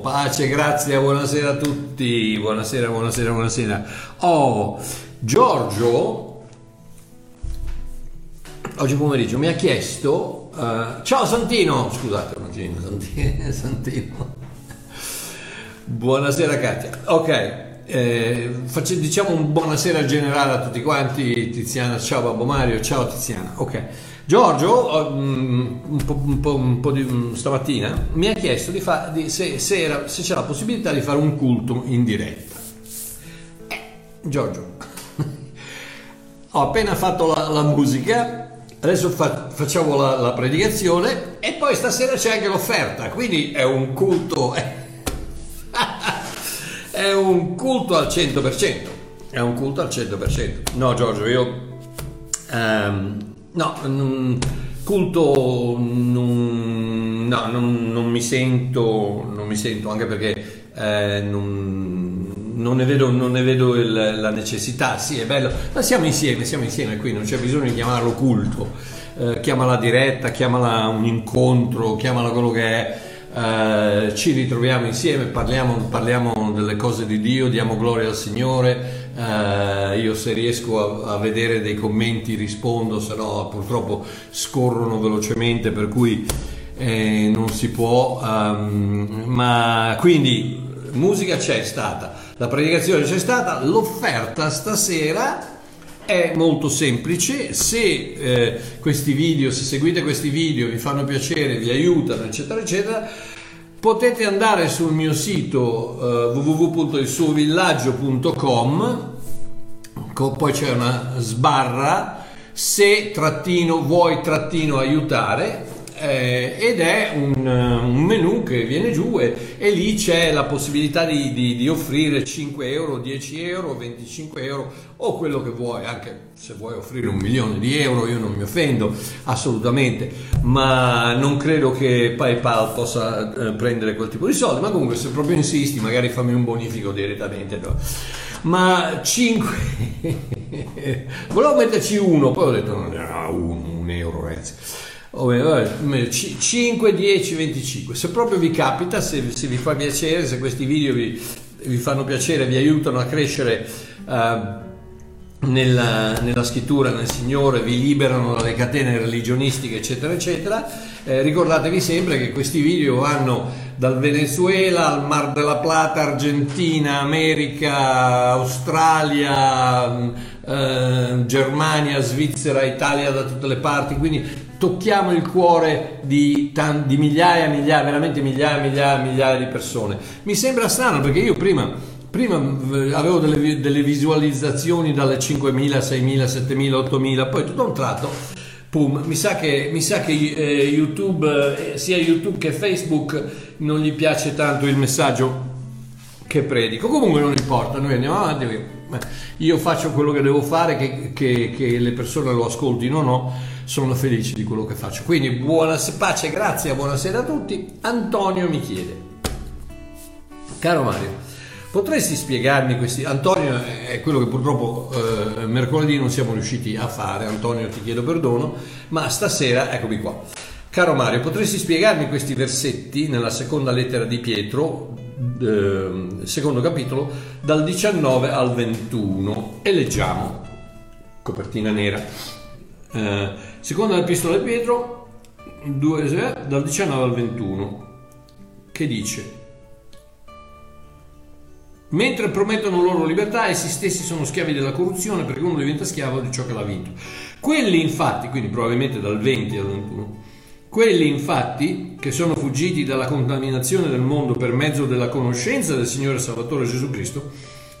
pace, grazie, buonasera a tutti. Buonasera, buonasera, buonasera. Oh, Giorgio, oggi pomeriggio mi ha chiesto. uh, ciao Santino, scusate, non Santino, Santino. Buonasera Katia. Ok, eh, faccio, diciamo un buonasera generale a tutti quanti. Tiziana, ciao Babbo Mario, ciao Tiziana. Ok. Giorgio, um, un po', un po', un po di, um, stamattina, mi ha chiesto di fa, di, se, se, era, se, c'è la possibilità di fare un culto in diretta. Eh, Giorgio, ho appena fatto la, la musica, adesso fa, facciamo la, la, predicazione e poi stasera c'è anche l'offerta, quindi è un culto, è un culto al 100%, è un culto al 100%. No Giorgio, io... Um, No, non, culto non, no, non, non, mi sento, non mi sento anche perché eh, non, non, ne vedo, ne vedo il, la necessità. Sì, è bello, ma siamo insieme, siamo insieme qui, non c'è bisogno di chiamarlo culto. Eh, chiamala diretta, chiamala un incontro, chiamala quello che è. Eh, ci ritroviamo insieme, parliamo, parliamo delle cose di Dio, diamo gloria al Signore Uh, io se riesco a, a, vedere dei commenti rispondo, se no purtroppo scorrono velocemente per cui eh, non si può. Um, ma quindi musica c'è stata, la predicazione c'è stata, l'offerta stasera è molto semplice, se eh, questi video, se seguite questi video vi fanno piacere, vi aiutano, eccetera, eccetera, potete andare sul mio sito uh, www.ilsuovillaggio.com poi c'è una sbarra se trattino vuoi trattino aiutare eh, ed è un, un, menu che viene giù e, e lì c'è la possibilità di, di, di, offrire 5 euro, 10 euro, 25 euro o quello che vuoi, anche se vuoi offrire un milione di euro io non mi offendo assolutamente, ma non credo che PayPal possa eh, prendere quel tipo di soldi, ma comunque se proprio insisti magari fammi un bonifico direttamente. No? Ma 5... volevo metterci uno, poi ho detto no, no, un, un euro ragazzi 5, 10, 25. Se proprio vi capita, se, se vi fa piacere, se questi video vi, vi, fanno piacere, vi aiutano a crescere uh, nella, nella, scrittura, nel Signore, vi liberano dalle catene religionistiche, eccetera, eccetera, eh, ricordatevi sempre che questi video vanno dal Venezuela al Mar della Plata, Argentina, America, Australia, eh, Germania, Svizzera, Italia, da tutte le parti, quindi tocchiamo il cuore di, di migliaia, migliaia, veramente migliaia, migliaia, migliaia di persone. Mi sembra strano perché io prima, prima eh, avevo delle, delle, visualizzazioni dalle 5.000, 6.000, 7.000, 8.000, poi tutto a un tratto, pum, mi sa che, mi sa che eh, YouTube, eh, sia YouTube che Facebook non gli piace tanto il messaggio che predico. Comunque non importa, noi andiamo avanti. Io faccio quello che devo fare, che, che, che le persone lo ascoltino o no sono felice di quello che faccio. Quindi buona pace, grazie, buonasera a tutti. Antonio mi chiede, caro Mario, potresti spiegarmi questi... Antonio è quello che purtroppo eh, mercoledì non siamo riusciti a fare, Antonio ti chiedo perdono, ma stasera eccomi qua. Caro Mario, potresti spiegarmi questi versetti nella seconda lettera di Pietro, eh, secondo capitolo, dal 19 al 21 e leggiamo, copertina nera. Eh, seconda epistola di Pietro, 2, dal 19 al 21, che dice Mentre promettono loro libertà, essi stessi sono schiavi della corruzione perché uno diventa schiavo di ciò che l'ha vinto. Quelli infatti, quindi probabilmente dal 20 al 21, quelli infatti che sono fuggiti dalla contaminazione del mondo per mezzo della conoscenza del Signore Salvatore Gesù Cristo,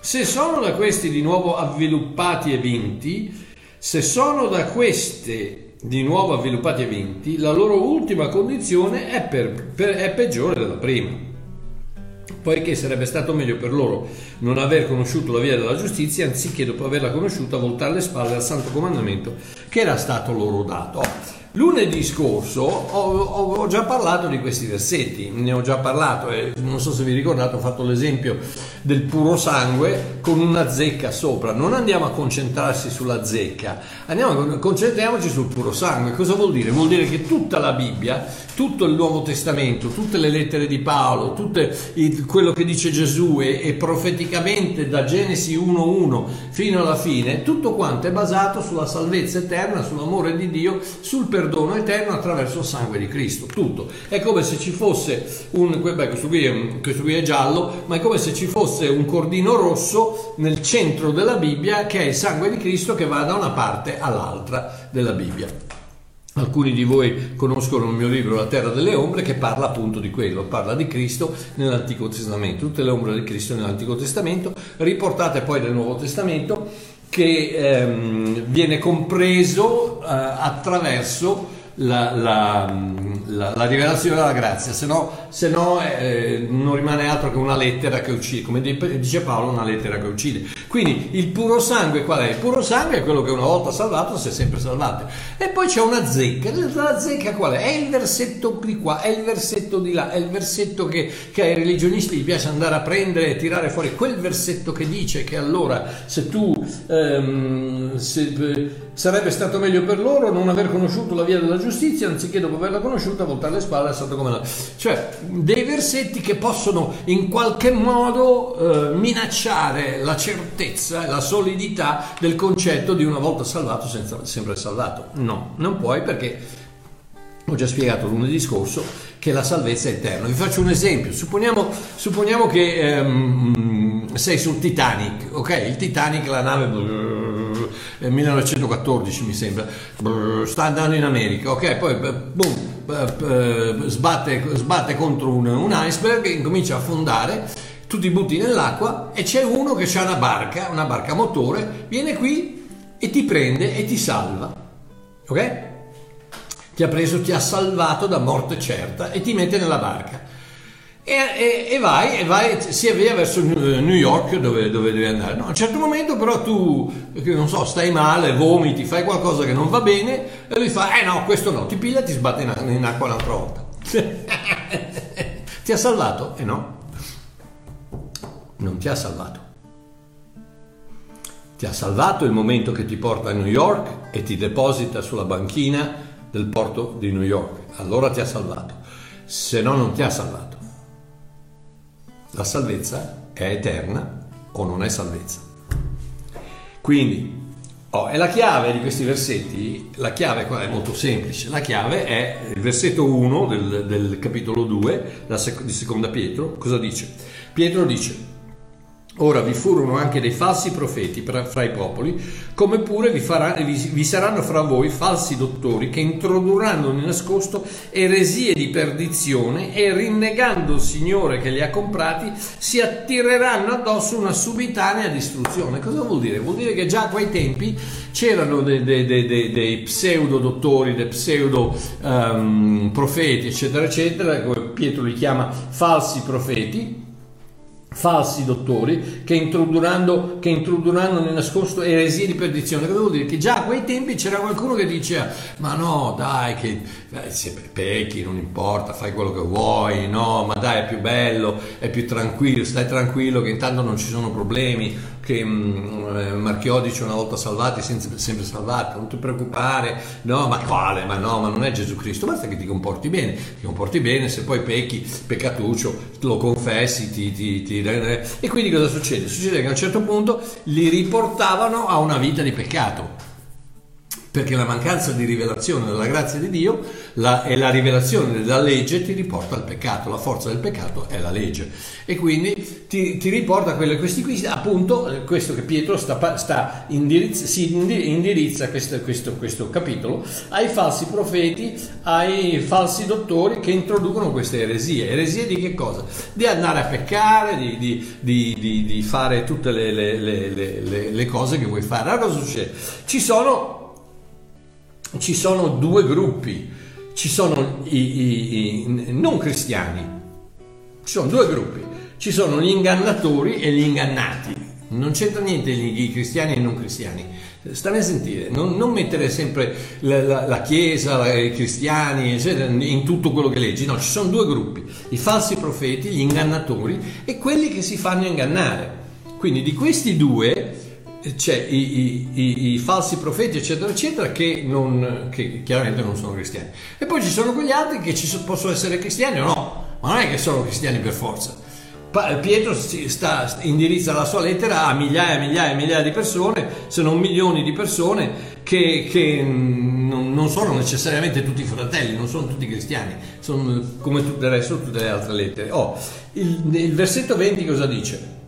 se sono da questi di nuovo avviluppati e vinti, se sono da queste di nuovo avviluppati e vinti, la loro ultima condizione è, per, per, è peggiore della prima, poiché sarebbe stato meglio per loro non aver conosciuto la via della giustizia, anziché dopo averla conosciuta voltare le spalle al santo comandamento che era stato loro dato. Lunedì scorso ho, ho, già parlato di questi versetti, ne ho già parlato e non so se vi ricordate, ho fatto l'esempio del puro sangue con una zecca sopra. Non andiamo a concentrarsi sulla zecca, andiamo, concentriamoci sul puro sangue. Cosa vuol dire? Vuol dire che tutta la Bibbia, tutto il Nuovo Testamento, tutte le lettere di Paolo, tutto quello che dice Gesù e, e profeticamente da Genesi 1.1 fino alla fine, tutto quanto è basato sulla salvezza eterna, sull'amore di Dio, sul perdono perdono eterno attraverso il sangue di Cristo, tutto. È come se ci fosse un, beh, questo qui, è, questo qui è giallo, ma è come se ci fosse un cordino rosso nel centro della Bibbia che è il sangue di Cristo che va da una parte all'altra della Bibbia. Alcuni di voi conoscono il mio libro La terra delle ombre che parla appunto di quello, parla di Cristo nell'Antico Testamento, tutte le ombre di Cristo nell'Antico Testamento, riportate poi nel Nuovo Testamento che ehm, viene compreso eh, attraverso la, la, la, la, rivelazione della grazia, se no, se no eh, non rimane altro che una lettera che uccide, come dice Paolo, una lettera che uccide. Quindi il puro sangue qual è? Il puro sangue è quello che una volta salvato si è sempre salvato. E poi c'è una zecca, la zecca qual è? È il versetto di qua, è il versetto di là, è il versetto che, che ai religionisti gli piace andare a prendere e tirare fuori, quel versetto che dice che allora se tu ehm, se, sarebbe stato meglio per loro non aver conosciuto la via della giustizia anziché dopo averla conosciuta, voltare le spalle stato come no. Cioè, dei versetti che possono in qualche modo eh, minacciare la certezza la solidità del concetto di una volta salvato senza sempre salvato. No, non puoi perché ho già spiegato lunedì scorso che la salvezza è eterna. Vi faccio un esempio. Supponiamo, supponiamo che ehm, sei sul Titanic, ok? Il Titanic, la nave 1914 mi sembra, sta andando in America, ok? Poi boom, sbatte, sbatte contro un, un iceberg, incomincia a affondare, tu ti butti nell'acqua e c'è uno che ha una barca, una barca motore, viene qui e ti prende e ti salva, ok? Ti ha preso, ti ha salvato da morte certa e ti mette nella barca e, e, e, vai, e vai, si avvia verso New York dove, dove devi andare. No, a un certo momento però tu, non so, stai male, vomiti, fai qualcosa che non va bene e lui fa, eh no, questo no, ti piglia e ti sbatte in, in acqua un'altra volta. ti ha salvato? E eh no, non ti ha salvato. Ti ha salvato il momento che ti porta a New York e ti deposita sulla banchina del porto di New York. Allora ti ha salvato. Se no, non ti ha salvato. La salvezza è eterna o non è salvezza. Quindi, oh, è la chiave di questi versetti, la chiave qua è molto semplice, la chiave è il versetto 1 del, del capitolo 2 di seconda Pietro, cosa dice? Pietro dice, Ora vi furono anche dei falsi profeti fra i popoli, come pure vi, farà, vi, vi, saranno fra voi falsi dottori che introdurranno di nascosto eresie di perdizione e rinnegando il Signore che li ha comprati si attireranno addosso una subitanea distruzione. Cosa vuol dire? Vuol dire che già a quei tempi c'erano dei, dei, dei, dei pseudo dottori, dei pseudo um, profeti, eccetera, eccetera, come Pietro li chiama falsi profeti falsi dottori che introdurranno, che introdurranno nel nascosto eresie di perdizione. Cosa vuol dire? Che già a quei tempi c'era qualcuno che diceva ma no dai che eh, se pecchi non importa, fai quello che vuoi, no ma dai è più bello, è più tranquillo, stai tranquillo che intanto non ci sono problemi, che mh, mm, Marchiodici una volta salvati sempre salvati, non ti preoccupare, no ma quale, ma no, ma non è Gesù Cristo, basta che ti comporti bene, ti comporti bene, se poi pecchi, peccatuccio, lo confessi, ti, ti, ti... e quindi cosa succede? Succede che a un certo punto li riportavano a una vita di peccato perché la mancanza di rivelazione della grazia di Dio la, e la rivelazione della legge ti riporta al peccato, la forza del peccato è la legge e quindi ti, ti riporta quello, questi qui, appunto questo che Pietro sta, sta indirizza, si indirizza questo, questo, questo capitolo ai falsi profeti, ai falsi dottori che introducono queste eresie, eresie di che cosa? Di andare a peccare, di, di, di, di fare tutte le, le, le, le, cose che vuoi fare. Allora cosa succede? Ci sono ci sono due gruppi, ci sono i, i, i, non cristiani, ci sono due gruppi, ci sono gli ingannatori e gli ingannati, non c'entra niente i cristiani e i non cristiani, Stammi a sentire, non, non mettere sempre la, la, la, Chiesa, i cristiani, eccetera, in tutto quello che leggi. No, ci sono due gruppi, i falsi profeti, gli ingannatori e quelli che si fanno ingannare. Quindi di questi due c'è i, i, i, falsi profeti, eccetera, eccetera, che, non, che, chiaramente non sono cristiani. E poi ci sono quegli altri che ci possono essere cristiani o no, ma non è che sono cristiani per forza. Pietro sta, indirizza la sua lettera a migliaia e migliaia e migliaia di persone, se non milioni di persone, che, che non sono necessariamente tutti fratelli, non sono tutti cristiani, sono come del resto tutte le altre lettere. Oh, il, il versetto 20 cosa dice?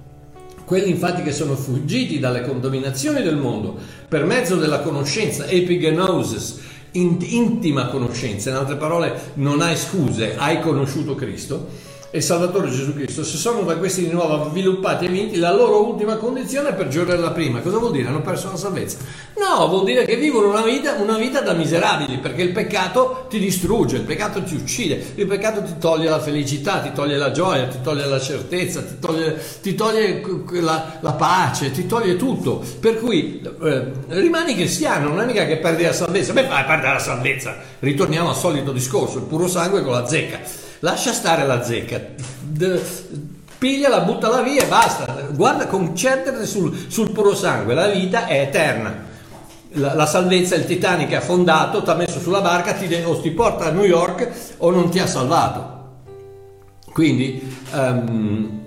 Quelli infatti che sono fuggiti dalle condominazioni del mondo per mezzo della conoscenza, epigenosis, intima conoscenza, in altre parole non hai scuse, hai conosciuto Cristo e Salvatore Gesù Cristo, se sono da questi di nuovo sviluppati e vinti, la loro ultima condizione è peggiore della prima. Cosa vuol dire? Hanno perso la salvezza. No, vuol dire che vivono una vita, una vita da miserabili, perché il peccato ti distrugge, il peccato ti uccide, il peccato ti toglie la felicità, ti toglie la gioia, ti toglie la certezza, ti toglie, ti toglie la, la, pace, ti toglie tutto. Per cui eh, rimani cristiano, non è mica che perdi la salvezza. Beh, vai a perdere la salvezza. Ritorniamo al solito discorso, il puro sangue con la zecca lascia stare la zecca, pigliala, buttala via e basta. Guarda, concentrati sul, sul puro sangue, la vita è eterna. La, la, salvezza, il Titanic è affondato, ti ha messo sulla barca, ti, o ti porta a New York o non ti ha salvato. Quindi um,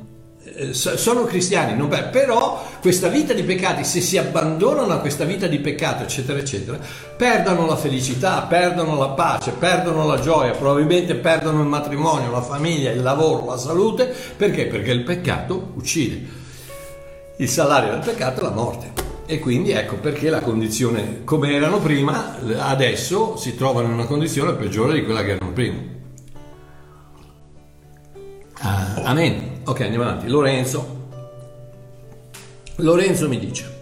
sono cristiani, non, però questa vita di peccati, se si abbandonano a questa vita di peccato, eccetera, eccetera, perdono la felicità, perdono la pace, perdono la gioia, probabilmente perdono il matrimonio, la famiglia, il lavoro, la salute, perché? Perché il peccato uccide. Il salario del peccato è la morte. E quindi ecco perché la condizione come erano prima, adesso si trovano in una condizione peggiore di quella che erano prima. Ah, amen. Ok, andiamo avanti. Lorenzo. Lorenzo mi dice.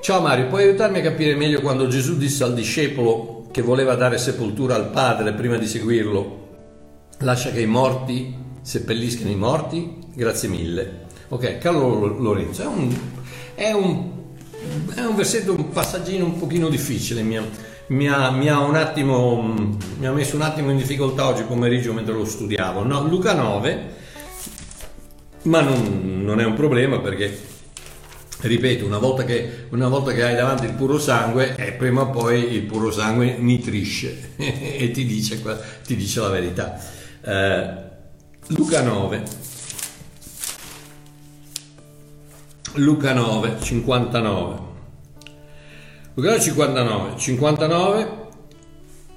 Ciao Mario, puoi aiutarmi a capire meglio quando Gesù disse al discepolo che voleva dare sepoltura al Padre prima di seguirlo, lascia che i morti seppelliscano i morti? Grazie mille. Ok, caro Lorenzo, è un, è un, è un versetto, un passaggino un pochino difficile, mi ha, mi ha, un attimo, mi ha messo un attimo in difficoltà oggi pomeriggio mentre lo studiavo. No, Luca 9, ma non, non, è un problema perché, ripeto, una volta, che, una volta che hai davanti il puro sangue, eh, prima o poi il puro sangue nitrisce e ti dice, ti dice, la verità. Eh, Luca 9. Luca 9, 59. Luca 59, 59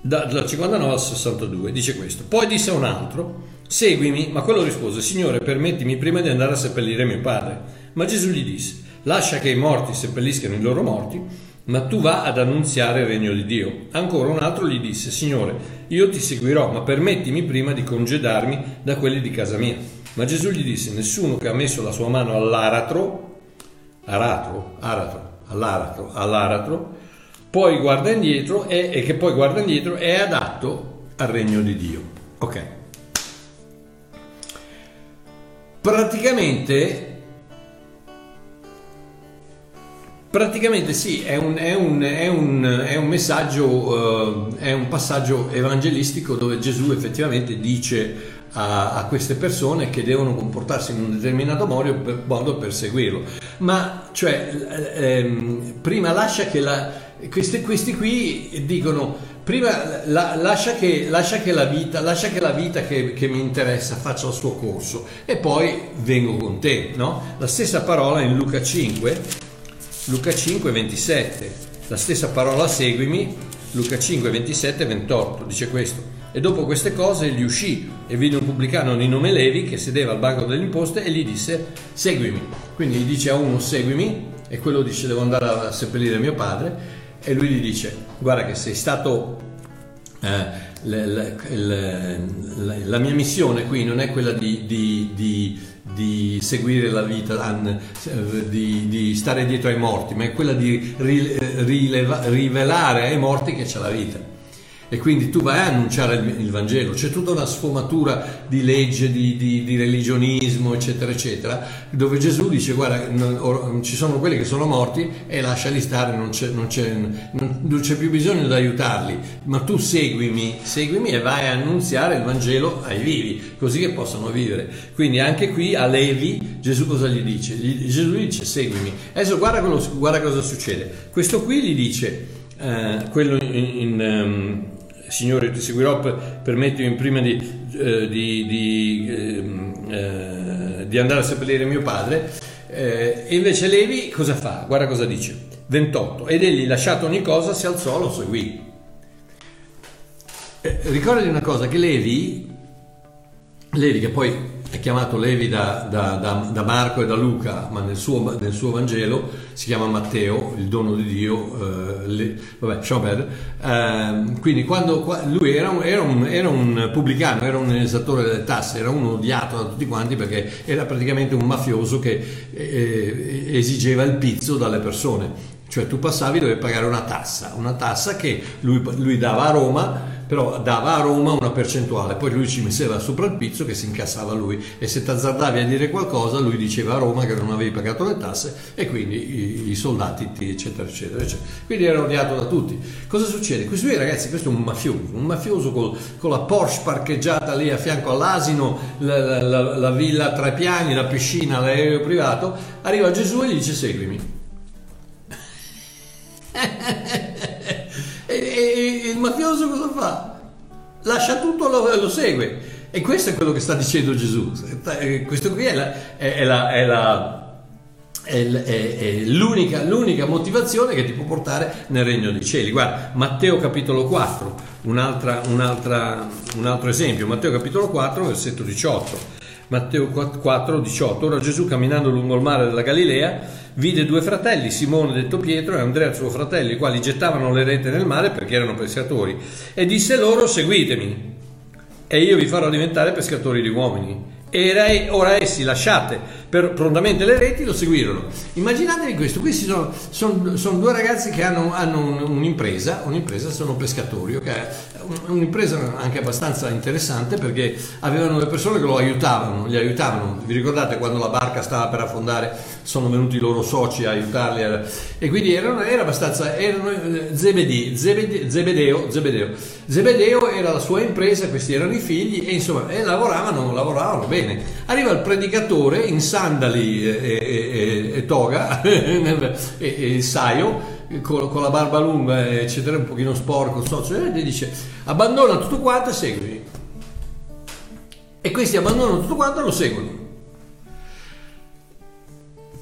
da, dal 59 al 62 dice questo. Poi disse un altro, seguimi, ma quello rispose, Signore, permettimi prima di andare a seppellire mio padre. Ma Gesù gli disse, lascia che i morti seppelliscano i loro morti, ma tu va ad annunziare il regno di Dio. Ancora un altro gli disse, Signore, io ti seguirò, ma permettimi prima di congedarmi da quelli di casa mia. Ma Gesù gli disse, nessuno che ha messo la sua mano all'aratro, aratro, aratro, all'aratro, all'aratro poi guarda indietro e, e, che poi guarda indietro è adatto al regno di Dio. Ok. Praticamente Praticamente sì, è un, è un, è un, è un messaggio, uh, è un passaggio evangelistico dove Gesù effettivamente dice a, a, queste persone che devono comportarsi in un determinato modo per, modo per seguirlo. Ma cioè, ehm, prima lascia che la, questi, questi qui dicono prima la, lascia, che, lascia, che, la vita, che la vita che, che, mi interessa faccia il suo corso e poi vengo con te. No? La stessa parola in Luca 5, Luca 5, 27, la stessa parola seguimi, Luca 5, 27, 28, dice questo. E dopo queste cose egli uscì e vide un pubblicano di nome Levi che sedeva al banco delle imposte e gli disse seguimi. Quindi gli dice a uno seguimi e quello dice devo andare a seppellire mio padre e lui gli dice guarda che sei stato eh, le, le, le, la mia missione qui non è quella di, di, di, di seguire la vita, di, stare dietro ai morti, ma è quella di rileva, rivelare ai morti che c'è la vita. E quindi tu vai a annunciare il, il Vangelo. C'è tutta una sfumatura di legge, di, di, di, religionismo, eccetera, eccetera, dove Gesù dice guarda, non, ci sono quelli che sono morti e lasciali stare, non c'è, non, c'è, non c'è, più bisogno di aiutarli, ma tu seguimi, seguimi e vai a annunziare il Vangelo ai vivi, così che possano vivere. Quindi anche qui a Levi Gesù cosa gli dice? Gesù gli dice seguimi. Adesso guarda, quello, guarda cosa succede. Questo qui gli dice, eh, quello in... in um, Signore, ti seguirò, permettimi prima di, eh, di, di, ehm, eh, di, andare a seppellire mio padre. Eh, e invece Levi cosa fa? Guarda cosa dice. 28. Ed egli, lasciato ogni cosa, si alzò lo seguì. Eh, ricordati una cosa, che Levi, Levi che poi è chiamato Levi da, da, da, da, Marco e da Luca, ma nel suo, nel suo, Vangelo si chiama Matteo, il dono di Dio, eh, le, vabbè, Schober. Eh, quindi quando lui era un, era, un, era un, pubblicano, era un esattore delle tasse, era uno odiato da tutti quanti perché era praticamente un mafioso che eh, esigeva il pizzo dalle persone. Cioè tu passavi e dovevi pagare una tassa, una tassa che lui, lui dava a Roma però dava a Roma una percentuale, poi lui ci metteva sopra il pizzo che si incassava lui. E se ti azzardavi a dire qualcosa lui diceva a Roma che non avevi pagato le tasse e quindi i, i soldati ti, eccetera, eccetera eccetera. Quindi era odiato da tutti. Cosa succede? questi due ragazzi questo è un mafioso un mafioso col, con la Porsche parcheggiata lì a fianco all'asino la, la, la, la villa a tre piani la piscina l'aereo privato. Arriva Gesù e gli dice seguimi e, il mafioso cosa fa? Lascia tutto e lo, lo, segue. E questo è quello che sta dicendo Gesù. Eh, questo qui è, la, è, la, è, la, è l'unica, l'unica, motivazione che ti può portare nel regno dei cieli. Guarda, Matteo capitolo 4, un'altra, un'altra, un altro esempio. Matteo capitolo 4, versetto 18. Matteo 4, 18. Ora Gesù camminando lungo il mare della Galilea vide due fratelli, Simone detto Pietro e Andrea suo fratello, i quali gettavano le rete nel mare perché erano pescatori, e disse loro seguitemi e io vi farò diventare pescatori di uomini. E ora essi lasciate per, prontamente le reti lo seguirono. Immaginatevi questo, questi sono, sono, sono due ragazzi che hanno, hanno un'impresa, un'impresa, sono pescatori, okay? un'impresa anche abbastanza interessante perché avevano le persone che lo aiutavano, li aiutavano. Vi ricordate quando la barca stava per affondare, sono venuti i loro soci a aiutarli a... e quindi erano, era abbastanza, erano eh, Zebedeo, Zebedeo, Zebedeo, Zebedeo era la sua impresa, questi erano i figli e insomma e lavoravano, lavoravano bene. Arriva il predicatore in sandali e, e, e toga e, il saio con, con, la barba lunga eccetera un pochino sporco socio, e dice abbandona tutto quanto e seguimi. E questi abbandonano tutto quanto e lo seguono.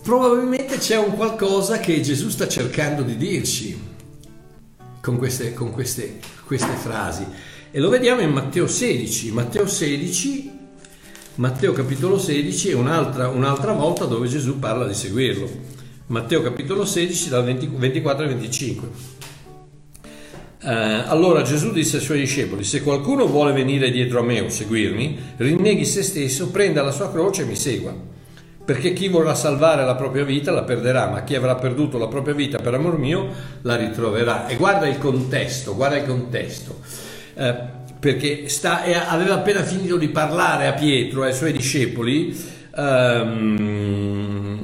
Probabilmente c'è un qualcosa che Gesù sta cercando di dirci con queste, con queste, queste frasi. E lo vediamo in Matteo 16 Matteo 16 Matteo capitolo 16 è un'altra, un'altra volta dove Gesù parla di seguirlo. Matteo capitolo 16 dal 20, 24 al 25. Eh, allora Gesù disse ai suoi discepoli, se qualcuno vuole venire dietro a me o seguirmi, rinneghi se stesso, prenda la sua croce e mi segua. Perché chi vorrà salvare la propria vita la perderà, ma chi avrà perduto la propria vita per amor mio la ritroverà. E guarda il contesto, guarda il contesto. Eh, perché sta, aveva appena finito di parlare a Pietro ai suoi discepoli. Um,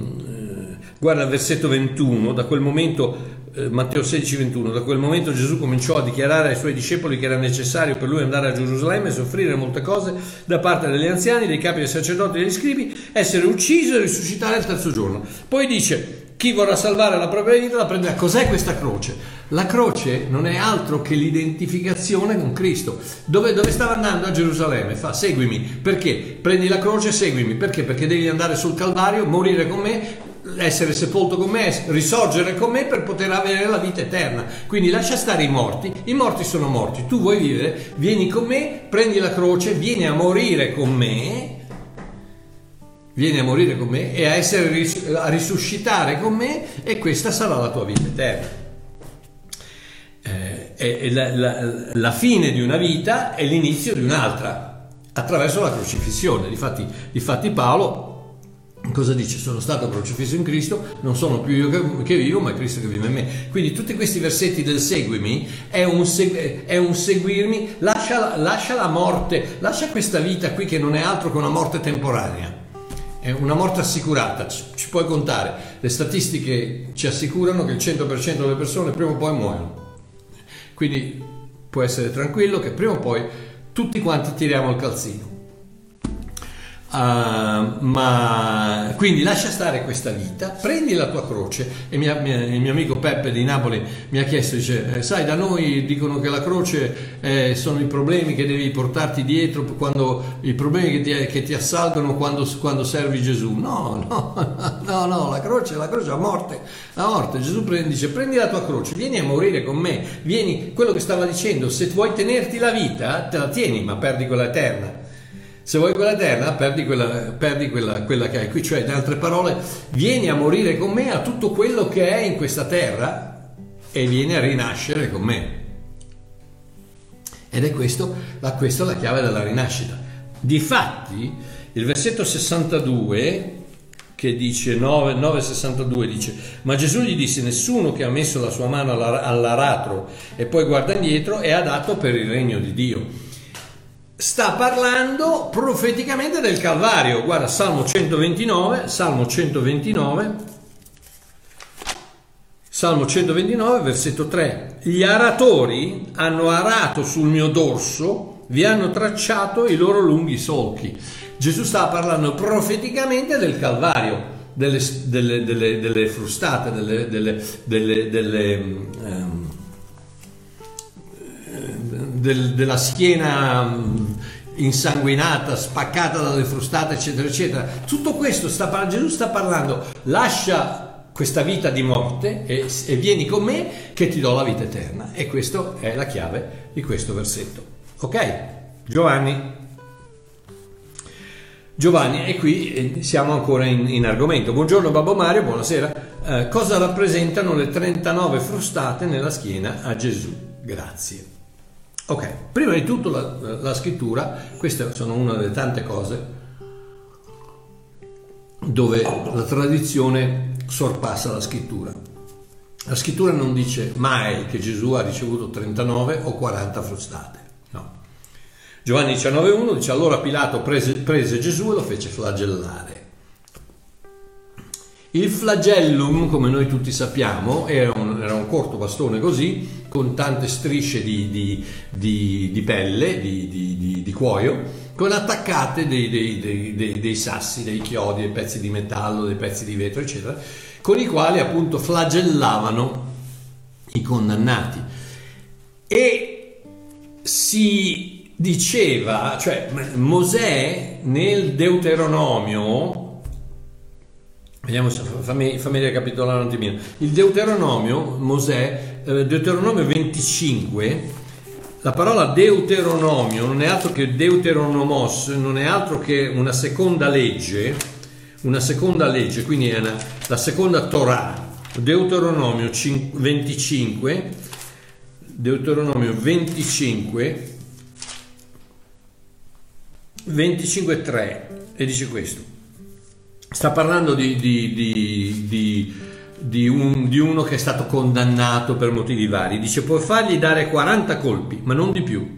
guarda il versetto 21, da quel momento, eh, Matteo 16, 21, da quel momento Gesù cominciò a dichiarare ai suoi discepoli che era necessario per lui andare a Gerusalemme e soffrire molte cose da parte degli anziani, dei capi dei sacerdoti e degli scribi, essere ucciso e risuscitare il terzo giorno. Poi dice, chi vorrà salvare la propria vita la prenderà. Cos'è questa croce? La croce non è altro che l'identificazione con Cristo. Dove, dove, stava andando a Gerusalemme? Fa, seguimi. Perché? Prendi la croce seguimi. Perché? Perché devi andare sul Calvario, morire con me, essere sepolto con me, risorgere con me per poter avere la vita eterna. Quindi lascia stare i morti. I morti sono morti. Tu vuoi vivere? Vieni con me, prendi la croce, vieni a morire con me vieni a morire con me e a, essere, a risuscitare con me e questa sarà la tua vita eterna. Eh, la, la, la, fine di una vita è l'inizio di un'altra attraverso la crocifissione. Difatti, difatti Paolo Cosa dice? Sono stato crocifisso in Cristo, non sono più io che, che, vivo, ma è Cristo che vive in me. Quindi tutti questi versetti del seguimi è un, segu- è un seguirmi, lascia, lascia la morte, lascia questa vita qui che non è altro che una morte temporanea. È una morte assicurata, ci, puoi contare. Le statistiche ci assicurano che il 100% delle persone prima o poi muoiono. Quindi puoi essere tranquillo che prima o poi tutti quanti tiriamo il calzino. Uh, ma quindi lascia stare questa vita, prendi la tua croce e mia, mia, il mio amico Peppe di Napoli mi ha chiesto, dice, eh, sai da noi dicono che la croce eh, sono i problemi che devi portarti dietro, quando, i problemi che ti, che ti assalgono quando, quando, servi Gesù. No, no, no, no, la croce, la croce, la morte, la morte. Gesù prende, dice, prendi la tua croce, vieni a morire con me, vieni, quello che stava dicendo, se vuoi tenerti la vita, te la tieni, ma perdi quella eterna. Se vuoi quella eterna, perdi quella, perdi quella, quella che hai qui. Cioè, in altre parole, vieni a morire con me a tutto quello che è in questa terra e vieni a rinascere con me. Ed è questo, la, questa la chiave della rinascita. Difatti, il versetto 62 che dice 9, 9,62 dice ma Gesù gli disse nessuno che ha messo la sua mano all'aratro e poi guarda indietro è adatto per il regno di Dio sta parlando profeticamente del Calvario. Guarda, Salmo 129, Salmo 129, Salmo 129, versetto 3. Gli aratori hanno arato sul mio dorso, vi hanno tracciato i loro lunghi solchi. Gesù stava parlando profeticamente del Calvario. Delle, delle, delle, delle frustate, delle, delle del, della schiena insanguinata, spaccata dalle frustate, eccetera, eccetera. Tutto questo sta, Gesù sta parlando, lascia questa vita di morte e, e vieni con me che ti do la vita eterna. E questa è la chiave di questo versetto. Ok? Giovanni. Giovanni, e qui eh, siamo ancora in, in argomento. Buongiorno Babbo Mario, buonasera. Eh, cosa rappresentano le 39 frustate nella schiena a Gesù? Grazie. Ok, prima di tutto la, la scrittura, queste sono una delle tante cose dove la tradizione sorpassa la scrittura. La scrittura non dice mai che Gesù ha ricevuto 39 o 40 frustate, no. Giovanni 19,1 dice allora Pilato prese, prese Gesù e lo fece flagellare. Il flagellum, come noi tutti sappiamo, era era un corto bastone così, con tante strisce di, di, di, di pelle, di, cuoio, con attaccate dei, dei, dei, dei, sassi, dei chiodi, dei pezzi di metallo, dei pezzi di vetro, eccetera, con i quali appunto flagellavano i condannati. E si diceva, cioè Mosè nel Deuteronomio, Vediamo, fammi, fammi ricapitolare un attimino. Il Deuteronomio, Mosè, eh, Deuteronomio 25, la parola Deuteronomio non è altro che Deuteronomos, non è altro che una seconda legge, una seconda legge, quindi è una, la seconda Torah. Deuteronomio 25, Deuteronomio 25, 25 3 e dice questo. Sta parlando di, di, di, di un, uno che è stato condannato per motivi vari. Dice puoi fargli dare 40 colpi, ma non di più,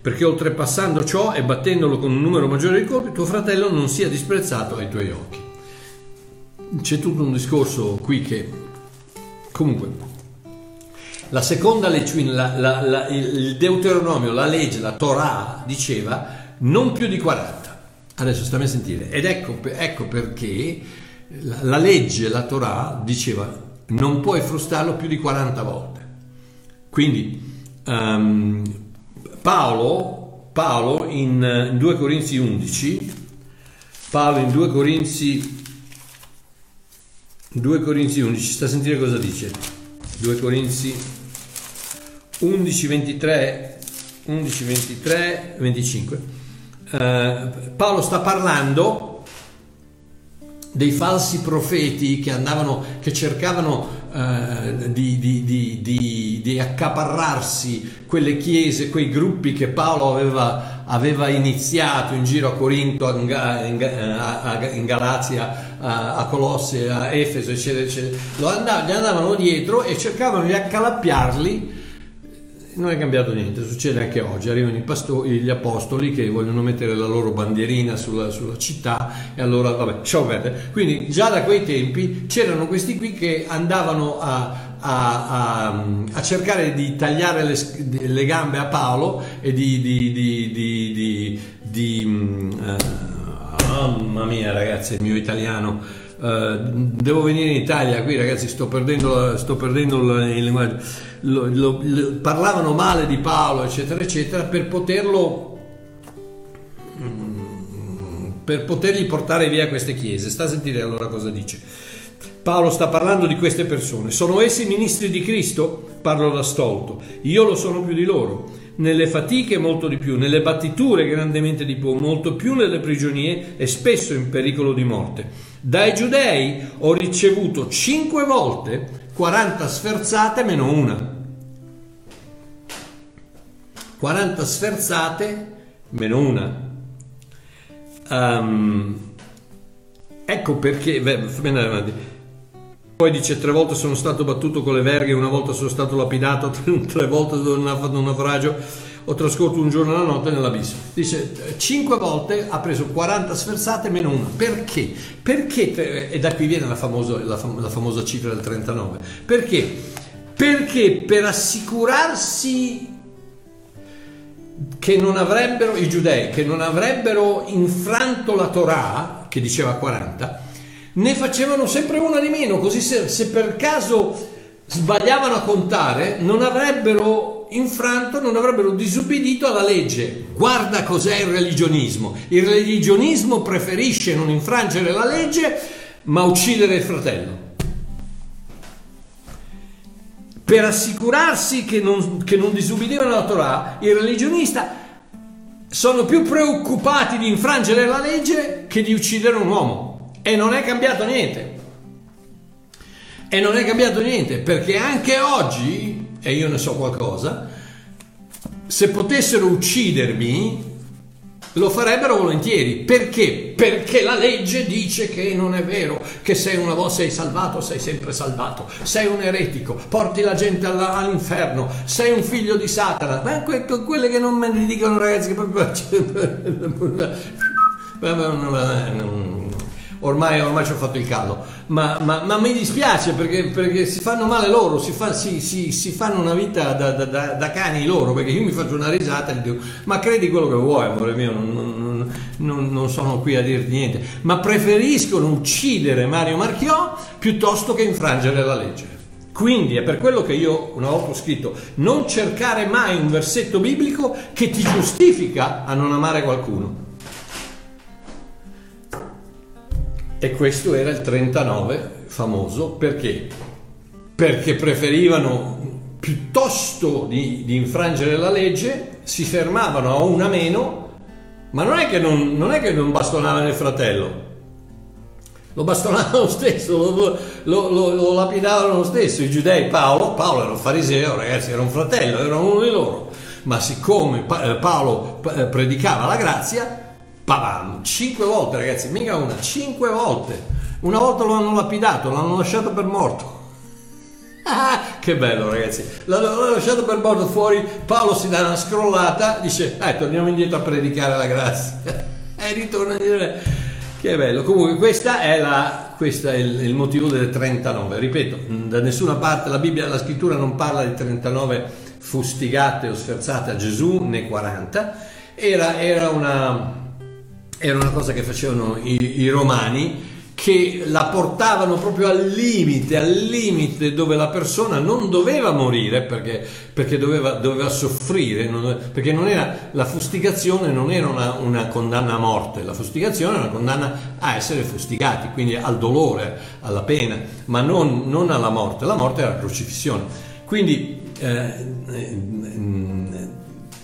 perché oltrepassando ciò e battendolo con un numero maggiore di colpi, tuo fratello non sia disprezzato ai tuoi occhi. C'è tutto un discorso qui che comunque la seconda la, il Deuteronomio, la legge, la Torah diceva non più di 40. Adesso stammi a sentire. Ed ecco, ecco perché la, la, legge, la Torah, diceva non puoi frustarlo più di 40 volte. Quindi um, Paolo, Paolo in, in 2 Corinzi 11, Paolo in 2 Corinzi 2 Corinzi 11, sta a sentire cosa dice. 2 Corinzi 11, 23, 11, 23, 25. Eh, Paolo sta parlando dei falsi profeti che andavano, che cercavano uh, di, di, di, di, accaparrarsi quelle chiese, quei gruppi che Paolo aveva, aveva iniziato in giro a Corinto, in, in, in Galazia, a, a, Colosse, a Efeso, eccetera, eccetera. Andavano, gli andavano dietro e cercavano di accalappiarli non è cambiato niente, succede anche oggi, arrivano pastori, gli apostoli che vogliono mettere la loro bandierina sulla, sulla città e allora, vabbè, ciao verde. Quindi già da quei tempi c'erano questi qui che andavano a, a, a, a cercare di tagliare le, le, gambe a Paolo e di... di, di, di, di uh, mamma mia ragazzi, il mio italiano... Uh, devo venire in Italia qui ragazzi sto perdendo, sto perdendo il linguaggio lo, lo, lo, parlavano male di Paolo, eccetera, eccetera, per poterlo mm, per potergli portare via queste chiese. Sta a sentire allora cosa dice. Paolo sta parlando di queste persone. Sono essi ministri di Cristo? Parlo da stolto. Io lo sono più di loro. Nelle fatiche molto di più, nelle battiture grandemente di più, molto più nelle prigionie e spesso in pericolo di morte. Dai giudei ho ricevuto cinque volte 40 sferzate meno una. 40 sferzate meno una. Um, ecco perché, beh, poi dice tre volte sono stato battuto con le verghe, una volta sono stato lapidato, tre volte fatto un naufragio, ho trascorso un giorno e una notte nell'abisso. Dice cinque volte ha preso 40 sferzate meno una. Perché? Perché, e da qui viene la famosa, la, fam- la famosa cifra del 39, perché? Perché per assicurarsi che non avrebbero, i giudei, che non avrebbero infranto la Torah, che diceva 40, ne facevano sempre una di meno, così se, se per caso sbagliavano a contare, non avrebbero infranto, non avrebbero disubbidito alla legge. Guarda cos'è il religionismo. Il religionismo preferisce non infrangere la legge, ma uccidere il fratello. per assicurarsi che non, che non disubbidivano la Torah, i religionisti sono più preoccupati di infrangere la legge che di uccidere un uomo. E non è cambiato niente. E non è cambiato niente, perché anche oggi, e io ne so qualcosa, se potessero uccidermi, lo farebbero volentieri. Perché? Perché la legge dice che non è vero, che se una volta sei salvato, sei sempre salvato. Sei un eretico, porti la gente all'inferno, sei un figlio di Satana. Ma que- quelle che non me ne dicono ragazzi che proprio... ormai, ormai ci ho fatto il caldo, ma, ma, ma mi dispiace perché, perché, si fanno male loro, si, fa, si, si, si fanno una vita da, da, da, da, cani loro, perché io mi faccio una risata e dico, ma credi quello che vuoi, amore mio, non, non, non sono qui a dirti niente, ma preferiscono uccidere Mario Marchiò piuttosto che infrangere la legge. Quindi è per quello che io una volta ho scritto non cercare mai un versetto biblico che ti giustifica a non amare qualcuno. E questo era il 39 famoso perché? Perché preferivano piuttosto di, di infrangere la legge, si fermavano a una meno, ma non è che non, non, è che non bastonavano il fratello, lo bastonavano lo stesso, lo, lo, lo, lo, lapidavano lo stesso. I giudei, Paolo, Paolo era un fariseo, ragazzi, era un fratello, era uno di loro. Ma siccome eh, Paolo eh, predicava la grazia, Pavam, cinque volte ragazzi, mica una, cinque volte. Una volta lo hanno lapidato, l'hanno lasciato per morto. Ah, che bello ragazzi, l'hanno lasciato per morto fuori, Paolo si dà una scrollata, dice, eh, torniamo indietro a predicare la grazia. e ritorna dire, che bello. Comunque questa è la, questo è il, il, motivo delle 39. Ripeto, da nessuna parte la Bibbia, la scrittura non parla di 39 fustigate o sferzate a Gesù, né 40. Era, era una era una cosa che facevano i, i romani che la portavano proprio al limite, al limite dove la persona non doveva morire perché, perché doveva, doveva, soffrire, non, perché non era, la fustigazione non era una, una, condanna a morte, la fustigazione era una condanna a essere fustigati, quindi al dolore, alla pena, ma non, non alla morte, la morte era la crocifissione. Quindi eh,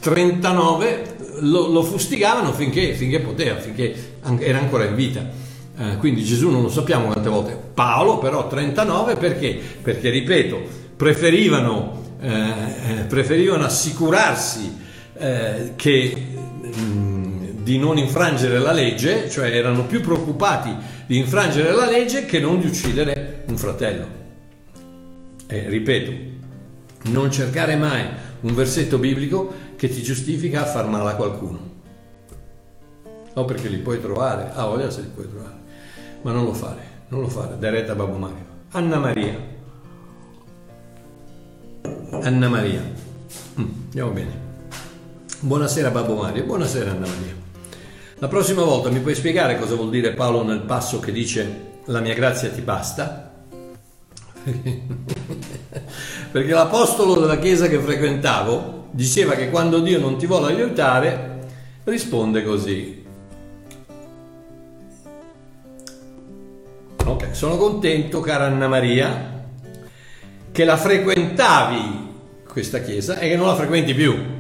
39 lo, lo fustigavano finché, finché, poteva, finché era ancora in vita. Eh, quindi Gesù non lo sappiamo quante volte. Paolo però 39 perché? Perché ripeto, preferivano eh, preferivano assicurarsi eh, che, mh, di non infrangere la legge, cioè erano più preoccupati di infrangere la legge che non di uccidere un fratello. E ripeto, non cercare mai un versetto biblico che ti giustifica a far male a qualcuno. O perché li puoi trovare, ah voglia se li puoi trovare, ma non lo fare, non lo fare, dai retta a Babbo Mario. Anna Maria. Anna Maria. Mm, andiamo bene. Buonasera Babbo Mario, buonasera Anna Maria. La prossima volta mi puoi spiegare cosa vuol dire Paolo nel passo che dice la mia grazia ti basta? Perché l'apostolo della chiesa che frequentavo diceva che quando Dio non ti vuole aiutare, risponde così. Ok, sono contento, cara Anna Maria, che la frequentavi questa chiesa e che non la frequenti più.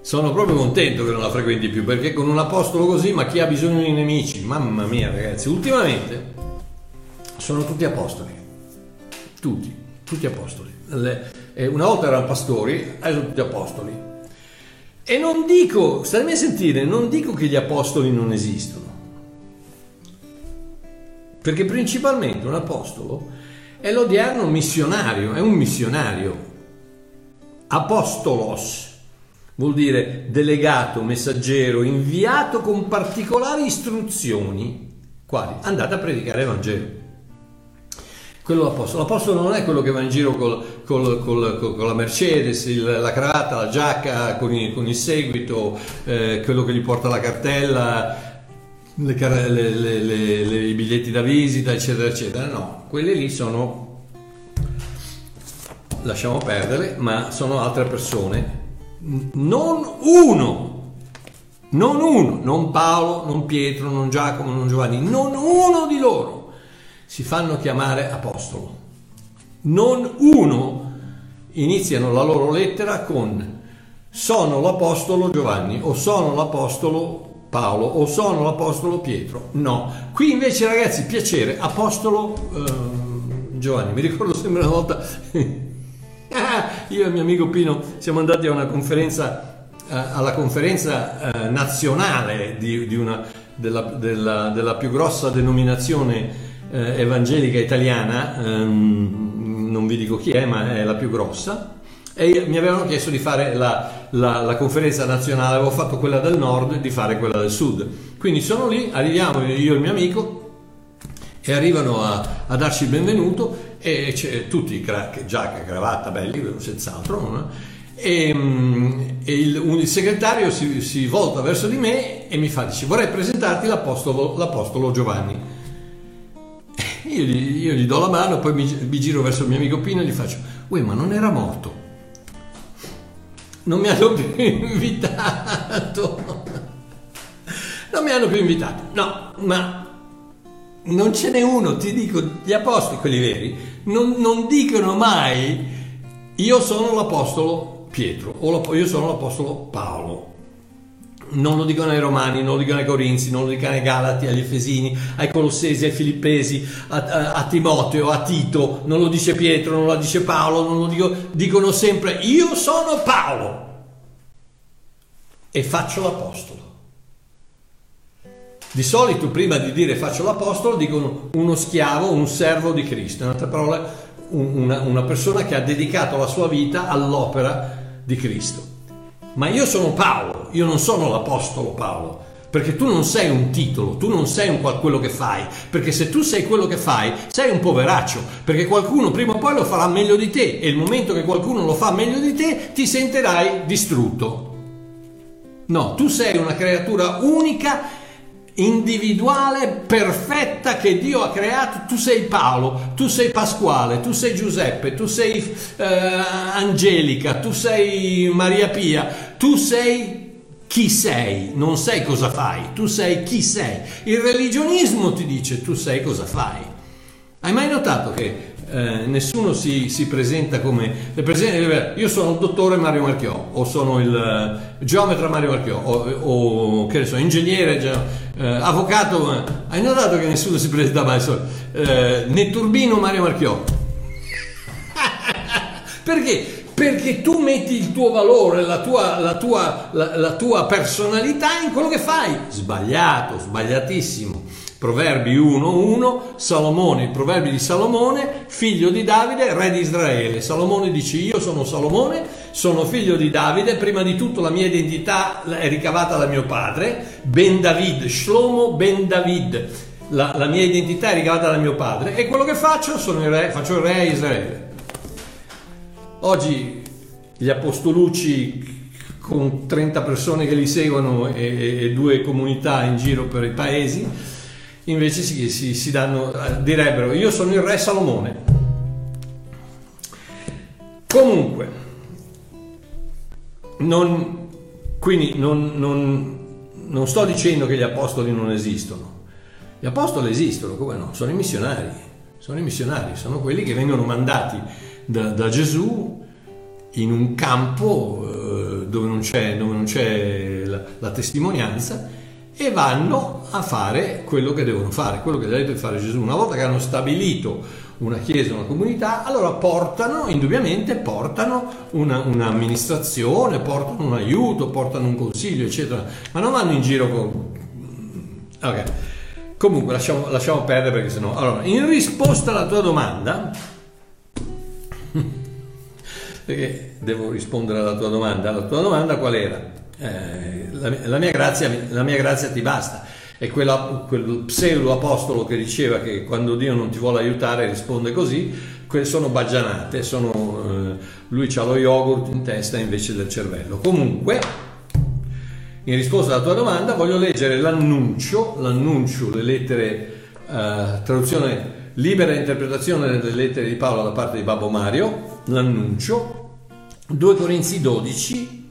Sono proprio contento che non la frequenti più perché con un apostolo così, ma chi ha bisogno di nemici? Mamma mia, ragazzi, ultimamente sono tutti apostoli. Tutti, tutti apostoli. Una volta erano pastori, adesso tutti apostoli. E non dico, statemi a sentire, non dico che gli apostoli non esistono. Perché principalmente un apostolo è l'odierno missionario, è un missionario. Apostolos vuol dire delegato, messaggero, inviato con particolari istruzioni. Quali? Andate a predicare il Vangelo. Quello l'apostolo. L'apostolo non è quello che va in giro col, col, col, con la Mercedes, il, la cravatta, la giacca, con, il, con il seguito, eh, quello che gli porta la cartella, le, le, le, i biglietti da visita, eccetera, eccetera. No, quelle lì sono, lasciamo perdere, ma sono altre persone. Non uno, non uno, non Paolo, non Pietro, non Giacomo, non Giovanni, non uno di loro si fanno chiamare apostolo. Non uno iniziano la loro lettera con sono l'apostolo Giovanni o sono l'apostolo Paolo o sono l'apostolo Pietro. No, qui invece ragazzi piacere, apostolo eh, Giovanni. Mi ricordo sempre una volta Io e mio amico Pino siamo andati a una conferenza, eh, alla conferenza eh, nazionale di, di una, della, della, della, più grossa denominazione eh, evangelica italiana, ehm, non vi dico chi è, ma è la più grossa, e mi avevano chiesto di fare la, la, la, conferenza nazionale, avevo fatto quella del nord di fare quella del sud. Quindi sono lì, arriviamo io e il mio amico e arrivano a, a darci il benvenuto e c'è tutti crack, giacca, cravatta, belli, senz'altro. No? E, mm, e il, un, il, segretario si, si, volta verso di me e mi fa, dice, vorrei presentarti l'apostolo, l'apostolo Giovanni. Io gli, io gli, do la mano, poi mi, mi, giro verso il mio amico Pino e gli faccio, uè ma non era morto? Non mi hanno più invitato. Non mi hanno più invitato. No, ma non ce n'è uno, ti dico, gli apostoli, quelli veri, non, non dicono mai io sono l'apostolo Pietro o io sono l'apostolo Paolo. Non lo dicono ai Romani, non lo dicono ai Corinzi, non lo dicono ai Galati, agli Efesini, ai Colossesi, ai Filippesi, a, a, a Timoteo, a Tito, non lo dice Pietro, non lo dice Paolo, non lo dico, dicono sempre io sono Paolo e faccio l'apostolo. Di solito prima di dire faccio l'apostolo dicono uno schiavo, un servo di Cristo, in altre parole una, una persona che ha dedicato la sua vita all'opera di Cristo. Ma io sono Paolo, io non sono l'apostolo Paolo, perché tu non sei un titolo, tu non sei un quello che fai, perché se tu sei quello che fai, sei un poveraccio, perché qualcuno prima o poi lo farà meglio di te e il momento che qualcuno lo fa meglio di te ti sentirai distrutto. No, tu sei una creatura unica individuale, perfetta che Dio ha creato. Tu sei Paolo, tu sei Pasquale, tu sei Giuseppe, tu sei eh, Angelica, tu sei Maria Pia, tu sei chi sei, non sei cosa fai, tu sei chi sei. Il religionismo ti dice tu sei cosa fai. Hai mai notato che eh, nessuno si, si, presenta come io sono il dottore Mario Marchiò o sono il uh, geometra Mario Marchiò o, o, che ne so, ingegnere, uh, avvocato hai notato che nessuno si presenta mai uh, Netturbino Mario Marchiò Perché? Perché tu metti il tuo valore, la tua, la tua, la, la tua personalità in quello che fai. Sbagliato, sbagliatissimo. Proverbi 1.1, Salomone, i proverbi di Salomone, figlio di Davide, re di Israele. Salomone dice io sono Salomone, sono figlio di Davide, prima di tutto la mia identità è ricavata da mio padre, Ben David, Shlomo Ben David. La, la mia identità è ricavata da mio padre e quello che faccio sono il re, faccio il re a Israele. Oggi gli apostolucci con 30 persone che li seguono e, e due comunità in giro per i paesi invece si, si, si danno, direbbero io sono il re Salomone. Comunque, non, quindi non, non, non sto dicendo che gli apostoli non esistono. Gli apostoli esistono, come no? Sono i missionari, sono i missionari, sono quelli che vengono mandati da, da Gesù in un campo eh, dove non c'è, dove non c'è la, la testimonianza e vanno a fare quello che devono fare, quello che di fare Gesù. Una volta che hanno stabilito una chiesa, una comunità, allora portano, indubbiamente, portano una, un'amministrazione, portano un aiuto, portano un consiglio, eccetera, ma non vanno in giro con... Ok, comunque lasciamo, lasciamo perdere perché sennò... Allora, in risposta alla tua domanda, perché devo rispondere alla tua domanda, la tua domanda qual era? Eh, la, la, mia grazia, la, mia grazia, ti basta. È quella, quel pseudo apostolo che diceva che quando Dio non ti vuole aiutare risponde così, quelle sono baggianate, sono, eh, lui ha lo yogurt in testa invece del cervello. Comunque, in risposta alla tua domanda, voglio leggere l'annuncio, l'annuncio, le lettere, eh, traduzione libera interpretazione delle lettere di Paolo da parte di Babbo Mario, l'annuncio, 2 Corinzi 12,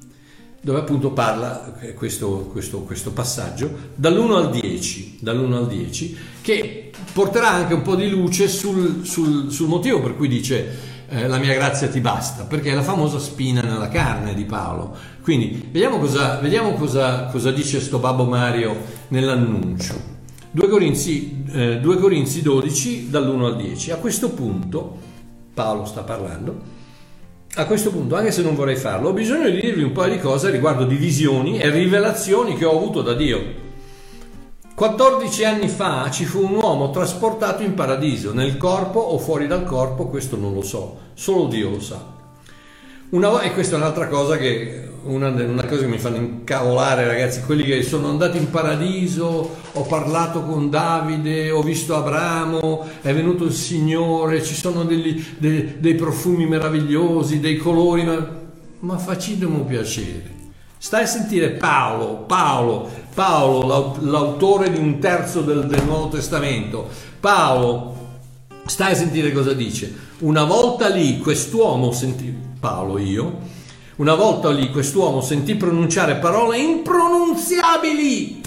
dove appunto parla questo, questo, questo passaggio dall'1 al 10, dall'1 al 10, che porterà anche un po' di luce sul, sul, sul motivo per cui dice eh, la mia grazia ti basta, perché è la famosa spina nella carne di Paolo. Quindi vediamo cosa, vediamo cosa, cosa dice sto Babbo Mario nell'annuncio. 2 Corinzi, eh, 2 Corinzi 12 dall'1 al 10. A questo punto Paolo sta parlando a questo punto, anche se non vorrei farlo, ho bisogno di dirvi un paio di cose riguardo di visioni e rivelazioni che ho avuto da Dio. 14 anni fa ci fu un uomo trasportato in paradiso, nel corpo o fuori dal corpo, questo non lo so, solo Dio lo sa. Una, e questa è un'altra cosa che, una, una, cosa che mi fanno incavolare ragazzi, quelli che sono andati in paradiso, ho parlato con Davide, ho visto Abramo, è venuto il Signore, ci sono degli, dei, dei, profumi meravigliosi, dei colori, ma, ma facitemi piacere. Stai a sentire Paolo, Paolo, Paolo, l'autore di un terzo del, del Nuovo Testamento. Paolo, stai a sentire cosa dice. Una volta lì quest'uomo sentì Paolo io, una volta lì quest'uomo sentì pronunciare parole impronunziabili,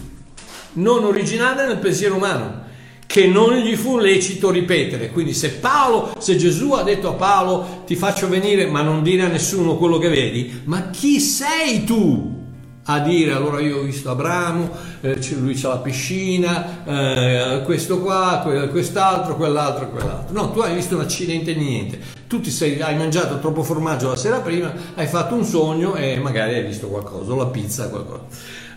non originate nel pensiero umano, che non gli fu lecito ripetere. Quindi se Paolo, se Gesù ha detto a Paolo ti faccio venire ma non dire a nessuno quello che vedi, ma chi sei tu? A dire allora io ho visto Abramo, eh, lui c'ha la piscina, eh, questo qua, quest'altro, quell'altro, quell'altro. No, tu hai visto un accidente niente. Tu ti sei, hai mangiato troppo formaggio la sera prima, hai fatto un sogno e magari hai visto qualcosa, o la pizza, qualcosa.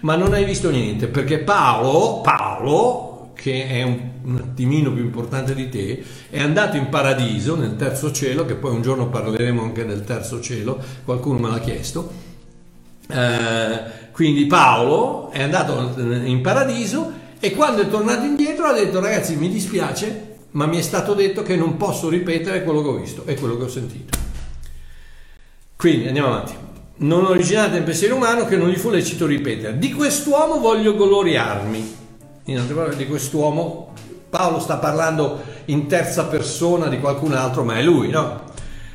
Ma non hai visto niente, perché Paolo, Paolo, che è un, un attimino più importante di te, è andato in paradiso, nel terzo cielo, che poi un giorno parleremo anche del terzo cielo, qualcuno me l'ha chiesto, eh, quindi Paolo è andato in paradiso e quando è tornato indietro ha detto ragazzi mi dispiace ma mi è stato detto che non posso ripetere quello che ho visto e quello che ho sentito. Quindi andiamo avanti. Non originate in pensiero umano che non gli fu lecito ripetere. Di quest'uomo voglio gloriarmi. In altre parole, di quest'uomo Paolo sta parlando in terza persona di qualcun altro, ma è lui, no?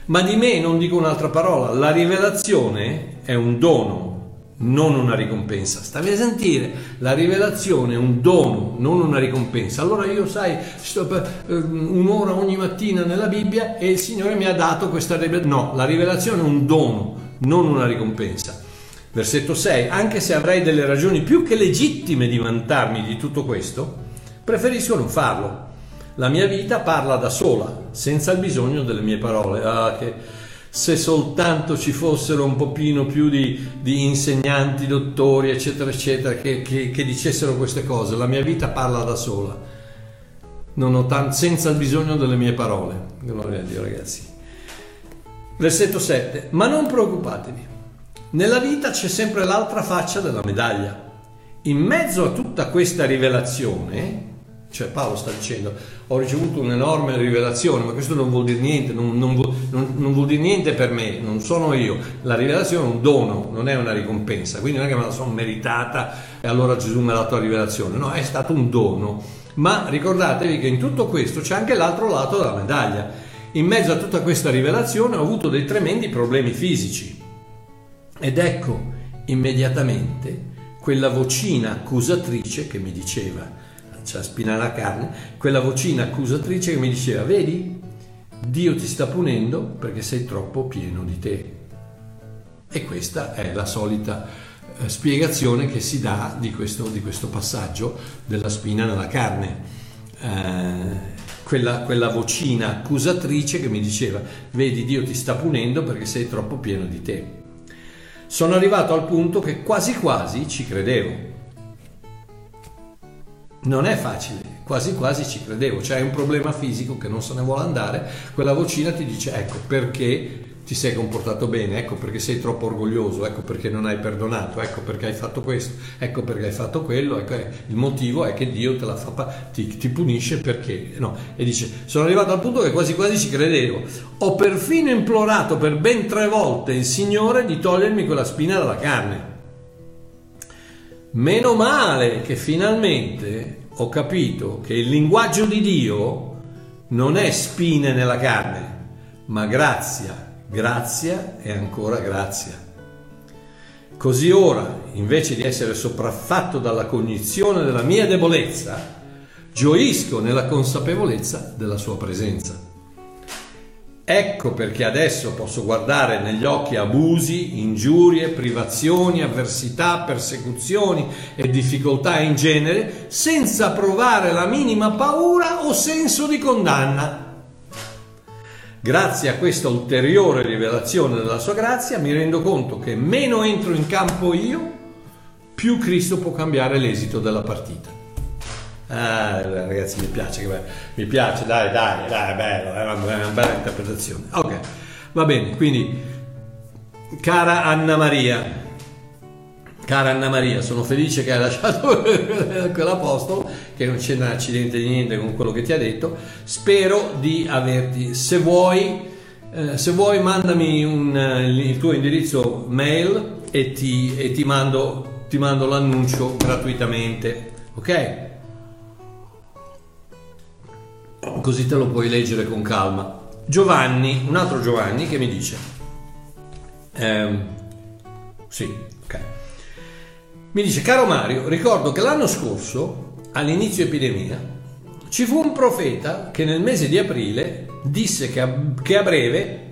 Ma di me non dico un'altra parola. La rivelazione è un dono non una ricompensa. Stavi a sentire, la rivelazione è un dono, non una ricompensa. Allora io, sai, sto per ehm, un'ora ogni mattina nella Bibbia e il Signore mi ha dato questa rivelazione. No, la rivelazione è un dono, non una ricompensa. Versetto 6. Anche se avrei delle ragioni più che legittime di vantarmi di tutto questo, preferisco non farlo. La mia vita parla da sola, senza il bisogno delle mie parole. Ah, che se soltanto ci fossero un pochino più di, di insegnanti, dottori, eccetera, eccetera, che, che, che, dicessero queste cose. La mia vita parla da sola, tan- senza bisogno delle mie parole. Gloria a Dio, ragazzi. Versetto 7. Ma non preoccupatevi, nella vita c'è sempre l'altra faccia della medaglia. In mezzo a tutta questa rivelazione, cioè Paolo sta dicendo, ho ricevuto un'enorme rivelazione, ma questo non vuol dire niente, non, non, non, non, vuol dire niente per me, non sono io. La rivelazione è un dono, non è una ricompensa, quindi non è che me la sono meritata e allora Gesù mi ha dato la rivelazione, no, è stato un dono. Ma ricordatevi che in tutto questo c'è anche l'altro lato della medaglia. In mezzo a tutta questa rivelazione ho avuto dei tremendi problemi fisici. Ed ecco immediatamente quella vocina accusatrice che mi diceva, cioè spina alla carne, quella vocina accusatrice che mi diceva, vedi, Dio ti sta punendo perché sei troppo pieno di te. E questa è la solita eh, spiegazione che si dà di questo, di questo, passaggio della spina nella carne. Eh, quella, quella vocina accusatrice che mi diceva, vedi, Dio ti sta punendo perché sei troppo pieno di te. Sono arrivato al punto che quasi quasi ci credevo non è facile, quasi quasi ci credevo, c'è un problema fisico che non se ne vuole andare, quella vocina ti dice ecco perché ti sei comportato bene, ecco perché sei troppo orgoglioso, ecco perché non hai perdonato, ecco perché hai fatto questo, ecco perché hai fatto quello, ecco, eh, il motivo è che Dio fa, ti, ti punisce perché, no, e dice sono arrivato al punto che quasi quasi ci credevo, ho perfino implorato per ben tre volte il Signore di togliermi quella spina dalla carne. Meno male che finalmente ho capito che il linguaggio di Dio non è spine nella carne, ma grazia, grazia e ancora grazia. Così ora, invece di essere sopraffatto dalla cognizione della mia debolezza, gioisco nella consapevolezza della sua presenza. Ecco perché adesso posso guardare negli occhi abusi, ingiurie, privazioni, avversità, persecuzioni e difficoltà in genere senza provare la minima paura o senso di condanna. Grazie a questa ulteriore rivelazione della sua grazia mi rendo conto che meno entro in campo io, più Cristo può cambiare l'esito della partita. Ah, ragazzi, mi piace, mi piace, dai, dai, dai, è bello, è una, bella interpretazione. Ok, va bene, quindi, cara Anna Maria, cara Anna Maria, sono felice che hai lasciato quell'apostolo, che non c'è un accidente di niente con quello che ti ha detto. Spero di averti, se vuoi, eh, se vuoi mandami un, il tuo indirizzo mail e ti, e ti, mando, ti mando l'annuncio gratuitamente, ok? Così te lo puoi leggere con calma. Giovanni, un altro Giovanni che mi dice, ehm, sì, ok, mi dice, caro Mario, ricordo che l'anno scorso, all'inizio epidemia, ci fu un profeta che nel mese di aprile disse che a, che a breve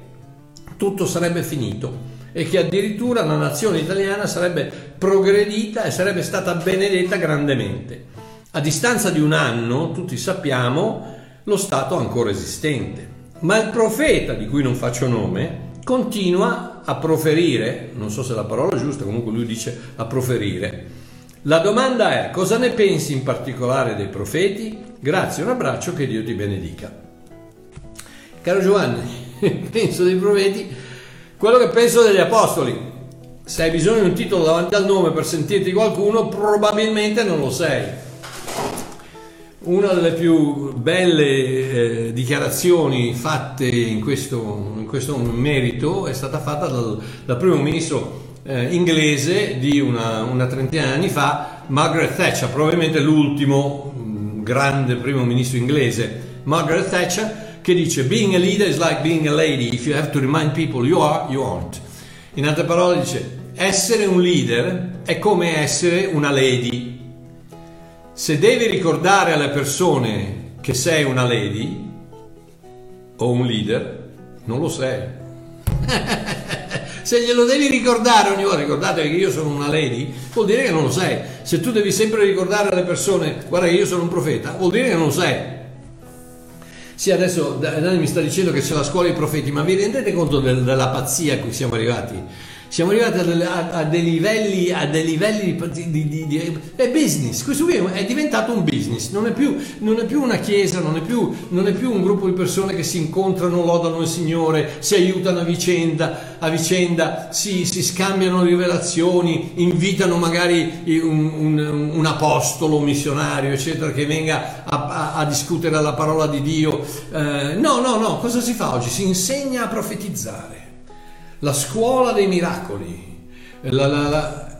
tutto sarebbe finito e che addirittura la nazione italiana sarebbe progredita e sarebbe stata benedetta grandemente. A distanza di un anno, tutti sappiamo, lo Stato ancora esistente. Ma il profeta, di cui non faccio nome, continua a proferire, non so se la parola è giusta, comunque lui dice a proferire. La domanda è cosa ne pensi in particolare dei profeti? Grazie, un abbraccio, che Dio ti benedica. Caro Giovanni, penso dei profeti quello che penso degli apostoli. Se hai bisogno di un titolo davanti al nome per sentirti qualcuno, probabilmente non lo sei. Una delle più belle eh, dichiarazioni fatte in questo, in questo, merito è stata fatta dal, dal primo ministro eh, inglese di una, una, trentina di anni fa, Margaret Thatcher, probabilmente l'ultimo mh, mm, grande primo ministro inglese, Margaret Thatcher, che dice Being a leader is like being a lady, if you have to remind people you are, you aren't. In altre parole dice, essere un leader è come essere una lady se devi ricordare alle persone che sei una lady o un leader, non lo sei. Se glielo devi ricordare ogni volta, ricordatevi che io sono una lady, vuol dire che non lo sei. Se tu devi sempre ricordare alle persone, guarda che io sono un profeta, vuol dire che non lo sei. Sì, adesso Dani mi sta dicendo che c'è la scuola dei profeti, ma vi rendete conto del, della pazzia a cui siamo arrivati? Siamo arrivati a, a, a dei livelli, a dei livelli di, di, di, di, è business, questo qui è diventato un business, non è più, non è più una chiesa, non è più, non è più, un gruppo di persone che si incontrano, lodano il Signore, si aiutano a vicenda, a vicenda si, si scambiano rivelazioni, invitano magari un, un, un, apostolo, un missionario, eccetera, che venga a, a discutere la parola di Dio. Eh, no, no, no, cosa si fa oggi? Si insegna a profetizzare la scuola dei miracoli. La, la, la...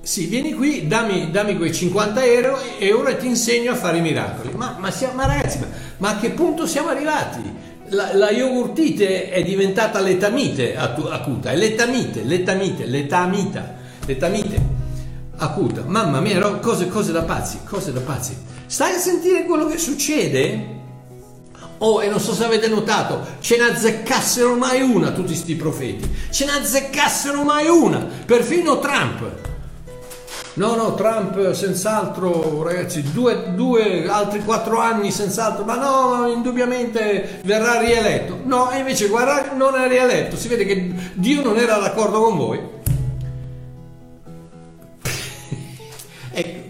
Sì, vieni qui, dammi, dammi, quei 50 euro e ora ti insegno a fare i miracoli. Ma, ma, siamo, ma ragazzi, ma, ma, a che punto siamo arrivati? La, la yogurtite è diventata letamite acuta, è letamite, letamite, letamita, letamite acuta. Mamma mia, cose, cose da pazzi, cose da pazzi. Stai a sentire quello che succede? Oh, e non so se avete notato, ce ne azzeccassero mai una tutti questi profeti. Ce ne azzeccassero mai una, perfino Trump. No, no, Trump senz'altro, ragazzi, due, due, altri quattro anni senz'altro, ma no, indubbiamente verrà rieletto. No, e invece guarda, non è rieletto, si vede che Dio non era d'accordo con voi.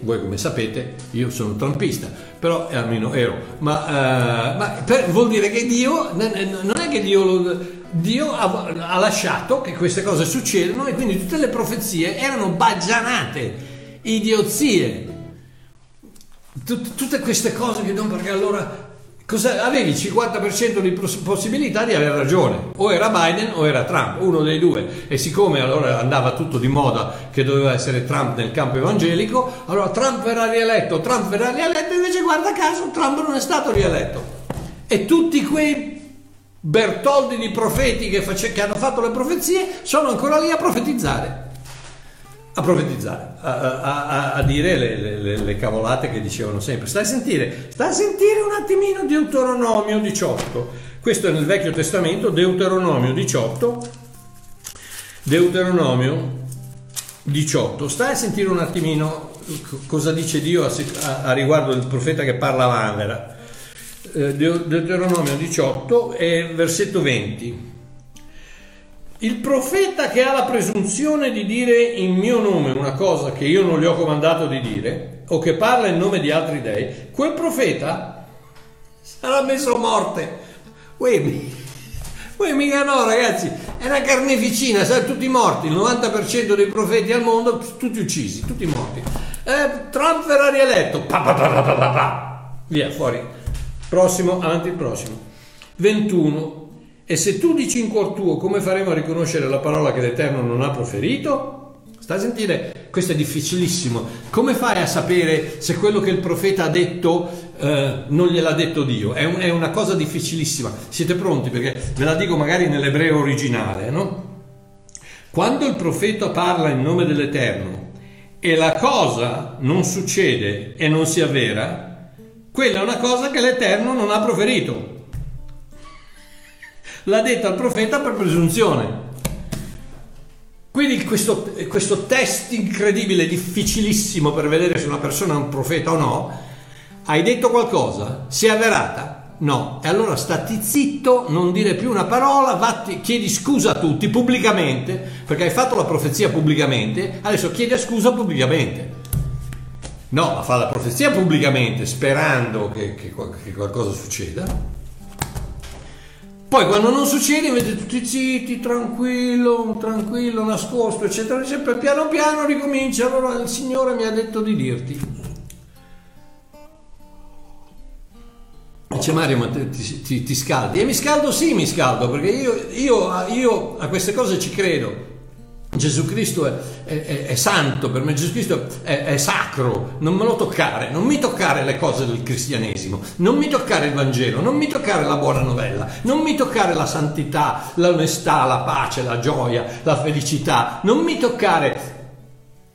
Voi come sapete, io sono trumpista, però almeno ero, ma, uh, ma per, vuol dire che Dio, non è che Dio, Dio ha, ha, lasciato che queste cose succedano e quindi tutte le profezie erano baggianate, idiozie, Tut, tutte queste cose che non perché allora Cosa, avevi il 50% di possibilità di avere ragione, o era Biden o era Trump, uno dei due. E siccome allora andava tutto di moda che doveva essere Trump nel campo evangelico, allora Trump verrà rieletto, Trump verrà rieletto, invece guarda caso Trump non è stato rieletto. E tutti quei Bertoldi di profeti che, face, che hanno fatto le profezie sono ancora lì a profetizzare a profetizzare, a, a, a dire le, le, le, cavolate che dicevano sempre. Stai a sentire, stai a sentire un attimino Deuteronomio 18. Questo è nel Vecchio Testamento, Deuteronomio 18. Deuteronomio 18. Stai a sentire un attimino cosa dice Dio a, a riguardo del profeta che parla a Vanvera. Eh, Deuteronomio 18 e versetto 20. Il profeta che ha la presunzione di dire in mio nome una cosa che io non gli ho comandato di dire, o che parla in nome di altri dei, quel profeta sarà messo a morte. Uè, mica no, ragazzi, è una carneficina, sono tutti morti, il 90% dei profeti al mondo, tutti uccisi, tutti morti. Eh, Trump verrà rieletto, pa, pa, pa, via, fuori. Prossimo, avanti il prossimo. 21. E se tu dici in cuor tuo come faremo a riconoscere la parola che l'Eterno non ha proferito? Sta a sentire, questo è difficilissimo. Come fai a sapere se quello che il profeta ha detto eh, non gliel'ha detto Dio? È, un, è, una cosa difficilissima. Siete pronti? Perché ve la dico magari nell'ebreo originale, no? Quando il profeta parla in nome dell'Eterno e la cosa non succede e non si avvera, quella è una cosa che l'Eterno non ha proferito l'ha detto al profeta per presunzione. Quindi questo, questo test incredibile, difficilissimo per vedere se una persona è un profeta o no, hai detto qualcosa? Si è avverata? No. E allora stati zitto, non dire più una parola, vatti, chiedi scusa a tutti pubblicamente, perché hai fatto la profezia pubblicamente, adesso chiedi scusa pubblicamente. No, ma fa la profezia pubblicamente sperando che, che, che qualcosa succeda poi quando non succede invece tutti zitti, tranquillo, tranquillo, nascosto, eccetera, sempre piano piano ricomincia. Allora il Signore mi ha detto di dirti. Dice Mario, ma ti, ti, ti, scaldi? E mi scaldo sì, mi scaldo, perché io, io, io a queste cose ci credo. Gesù Cristo è, è, è, santo, per me Gesù Cristo è, è, sacro, non me lo toccare, non mi toccare le cose del cristianesimo, non mi toccare il Vangelo, non mi toccare la buona novella, non mi toccare la santità, l'onestà, la pace, la gioia, la felicità, non mi toccare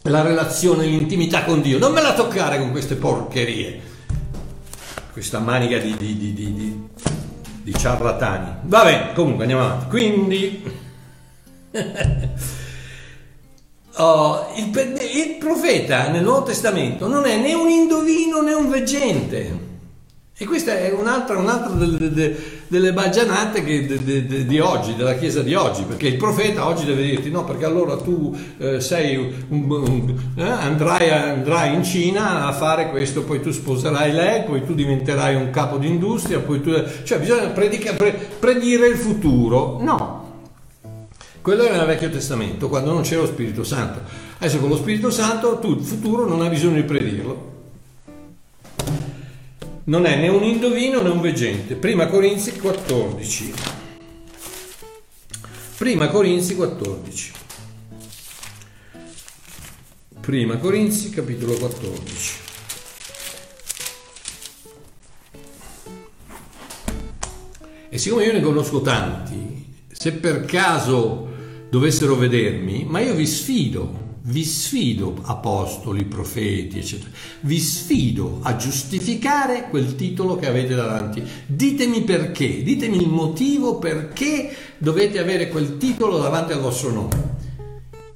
la relazione, l'intimità con Dio, non me la toccare con queste porcherie, questa manica di, di, di, di, di ciarlatani. Va bene, comunque andiamo avanti. Quindi... Oh, il, il, profeta nel Nuovo Testamento non è né un indovino né un veggente. E questa è un'altra, un'altra delle, delle, delle baggianate che, de, de, di oggi, della Chiesa di oggi, perché il profeta oggi deve dirti no, perché allora tu eh, sei un, un, eh, andrai, andrai, in Cina a fare questo, poi tu sposerai lei, poi tu diventerai un capo d'industria, poi tu... Cioè bisogna predica, pre, predire il futuro. No, quello era nel Vecchio Testamento, quando non c'era lo Spirito Santo. Adesso con lo Spirito Santo tu il futuro non hai bisogno di predirlo non è né un indovino né un veggente. Prima Corinzi 14. Prima Corinzi 14. Prima Corinzi capitolo 14. E siccome io ne conosco tanti, se per caso dovessero vedermi, ma io vi sfido vi sfido, apostoli, profeti, eccetera, vi sfido a giustificare quel titolo che avete davanti. Ditemi perché, ditemi il motivo perché dovete avere quel titolo davanti al vostro nome.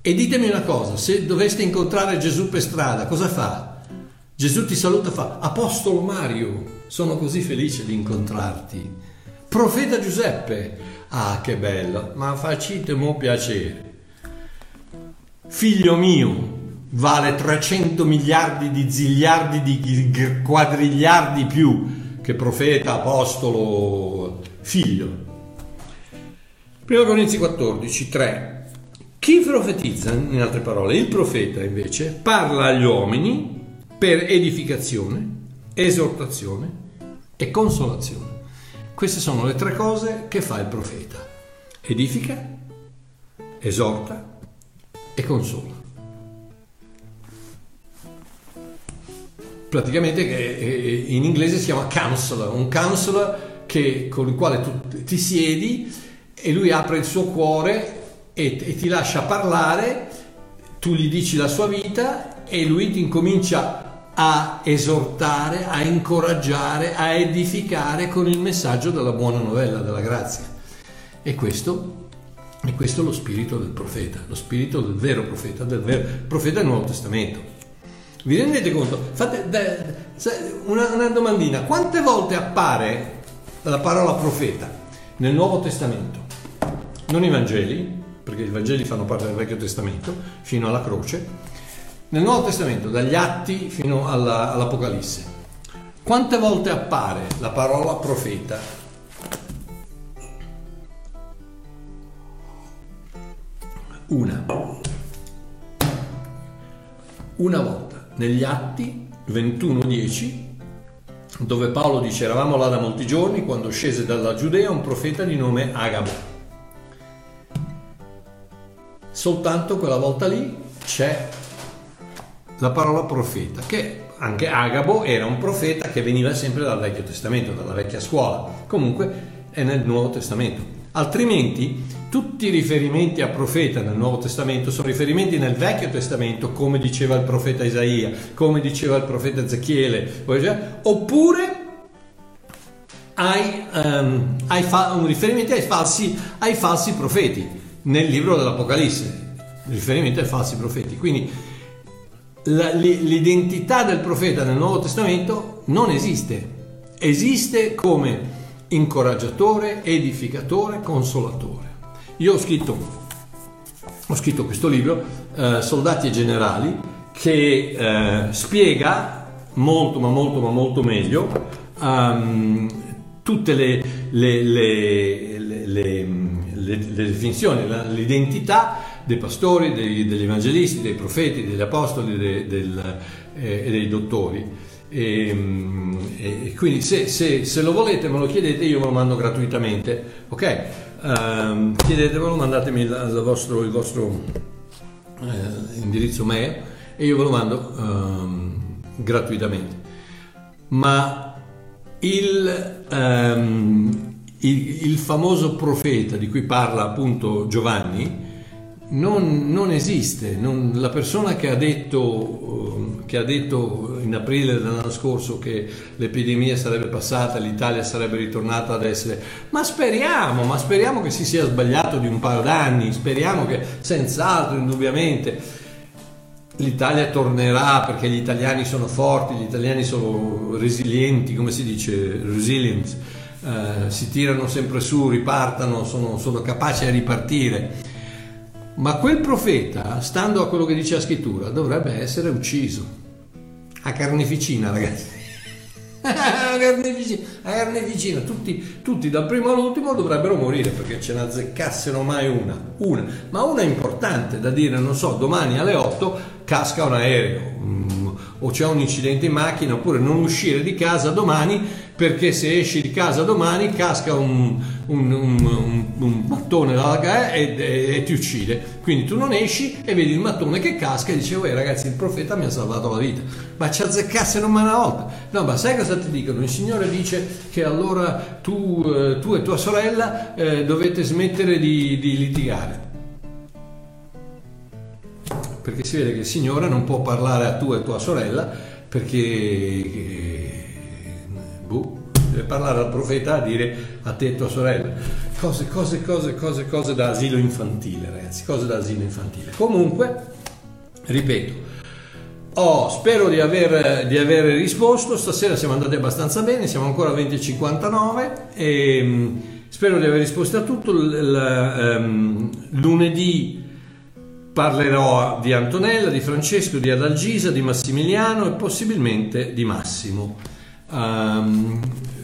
E ditemi una cosa, se doveste incontrare Gesù per strada, cosa fa? Gesù ti saluta e fa, Apostolo Mario, sono così felice di incontrarti. Profeta Giuseppe, ah che bello, ma facitemi piacere. Figlio mio, vale 300 miliardi di ziliardi di quadrigliardi più che profeta, apostolo, figlio. 1 Corinzi 14, 3. Chi profetizza, in altre parole, il profeta invece, parla agli uomini per edificazione, esortazione e consolazione. Queste sono le tre cose che fa il profeta. Edifica, esorta e consola. Praticamente in inglese si chiama counselor, un counselor che, con il quale tu ti siedi e lui apre il suo cuore e, e ti lascia parlare, tu gli dici la sua vita e lui ti incomincia a esortare, a incoraggiare, a edificare con il messaggio della buona novella, della grazia. E questo e questo è lo spirito del profeta, lo spirito del vero profeta, del vero profeta del Nuovo Testamento. Vi rendete conto? Fate una, una domandina, quante volte appare la parola profeta nel Nuovo Testamento? Non i Vangeli, perché i Vangeli fanno parte del Vecchio Testamento, fino alla croce, nel Nuovo Testamento, dagli Atti fino alla, all'Apocalisse. Quante volte appare la parola profeta Una. Una volta, negli Atti 21.10, dove Paolo dice eravamo là da molti giorni quando scese dalla Giudea un profeta di nome Agabo. Soltanto quella volta lì c'è la parola profeta, che anche Agabo era un profeta che veniva sempre dal Vecchio Testamento, dalla vecchia scuola. Comunque è nel Nuovo Testamento. Altrimenti tutti i riferimenti a profeta nel Nuovo Testamento sono riferimenti nel Vecchio Testamento, come diceva il profeta Isaia, come diceva il profeta Ezechiele, oppure hai, um, hai fa- un riferimento ai falsi, ai falsi profeti nel libro dell'Apocalisse, riferimento ai falsi profeti. Quindi la, l'identità del profeta nel Nuovo Testamento non esiste, esiste come incoraggiatore, edificatore, consolatore. Io ho scritto, ho scritto questo libro, eh, Soldati e Generali, che eh, spiega molto, ma molto, ma molto meglio um, tutte le, le, le, le, definizioni, l'identità dei pastori, dei, degli evangelisti, dei profeti, degli apostoli dei, eh, e dei dottori. E, e quindi se, se, se, lo volete me lo chiedete io ve lo mando gratuitamente ok Um, chiedetevelo, mandatemi il vostro, il vostro eh, indirizzo mail e io ve lo mando um, gratuitamente. Ma il, um, il, il, famoso profeta di cui parla appunto Giovanni non, non esiste. Non, la persona che ha detto che ha detto in aprile dell'anno scorso che l'epidemia sarebbe passata, l'Italia sarebbe ritornata ad essere, ma speriamo, ma speriamo che si sia sbagliato di un paio d'anni, speriamo che senz'altro, indubbiamente. l'Italia tornerà perché gli italiani sono forti, gli italiani sono resilienti, come si dice, resilient, eh, si tirano sempre su, ripartano, sono, sono capaci a ripartire. Ma quel profeta, stando a quello che dice la scrittura, dovrebbe essere ucciso. A carneficina, ragazzi. a carneficina, a carneficina. Tutti, tutti, dal primo all'ultimo dovrebbero morire perché ce ne azzeccassero mai una. Una, ma una importante da dire, non so, domani alle 8 casca un aereo mm, o c'è un incidente in macchina oppure non uscire di casa domani perché se esci di casa domani casca un, un, un, un mattone dalla, eh, e, e, e, ti uccide. Quindi tu non esci e vedi il mattone che casca e dici oh ragazzi il profeta mi ha salvato la vita. Ma ci azzeccasse non mai una volta no ma sai cosa ti dicono? Il Signore dice che allora tu, eh, tu e tua sorella eh, dovete smettere di, di litigare perché si vede che il Signore non può parlare a tu e tua sorella perché eh, boh, deve parlare al profeta a dire a te e tua sorella. Cose, cose, cose, cose, cose da asilo infantile, ragazzi, cose da asilo infantile. Comunque, ripeto, oh, spero di aver, di aver, risposto, stasera siamo andati abbastanza bene, siamo ancora a 20.59 e um, spero di aver risposto a tutto. L, l, um, lunedì Parlerò di Antonella, di Francesco, di Adalgisa, di Massimiliano e possibilmente di Massimo. Um,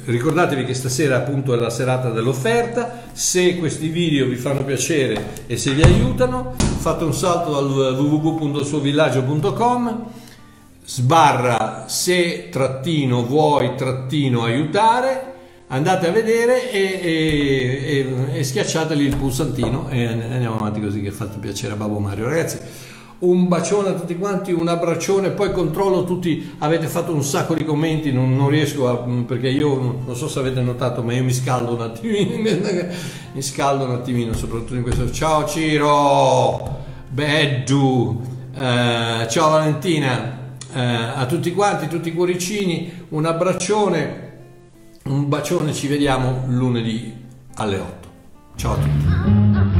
ricordatevi che stasera appunto è la serata dell'offerta, se questi video vi fanno piacere e se vi aiutano fate un salto al www.suovillaggio.com sbarra se trattino vuoi trattino aiutare andate a vedere e, e, e, e schiacciateli il pulsantino e andiamo avanti così che fate piacere a Babbo Mario. Ragazzi un bacione a tutti quanti, un abbraccione, poi controllo tutti, avete fatto un sacco di commenti, non, non, riesco a, perché io non so se avete notato, ma io mi scaldo un attimino, mi scaldo un attimino, soprattutto in questo, ciao Ciro, Beddu, eh, ciao Valentina, eh, a tutti quanti, tutti i cuoricini, un abbraccione, un bacione, ci vediamo lunedì alle 8. Ciao a tutti.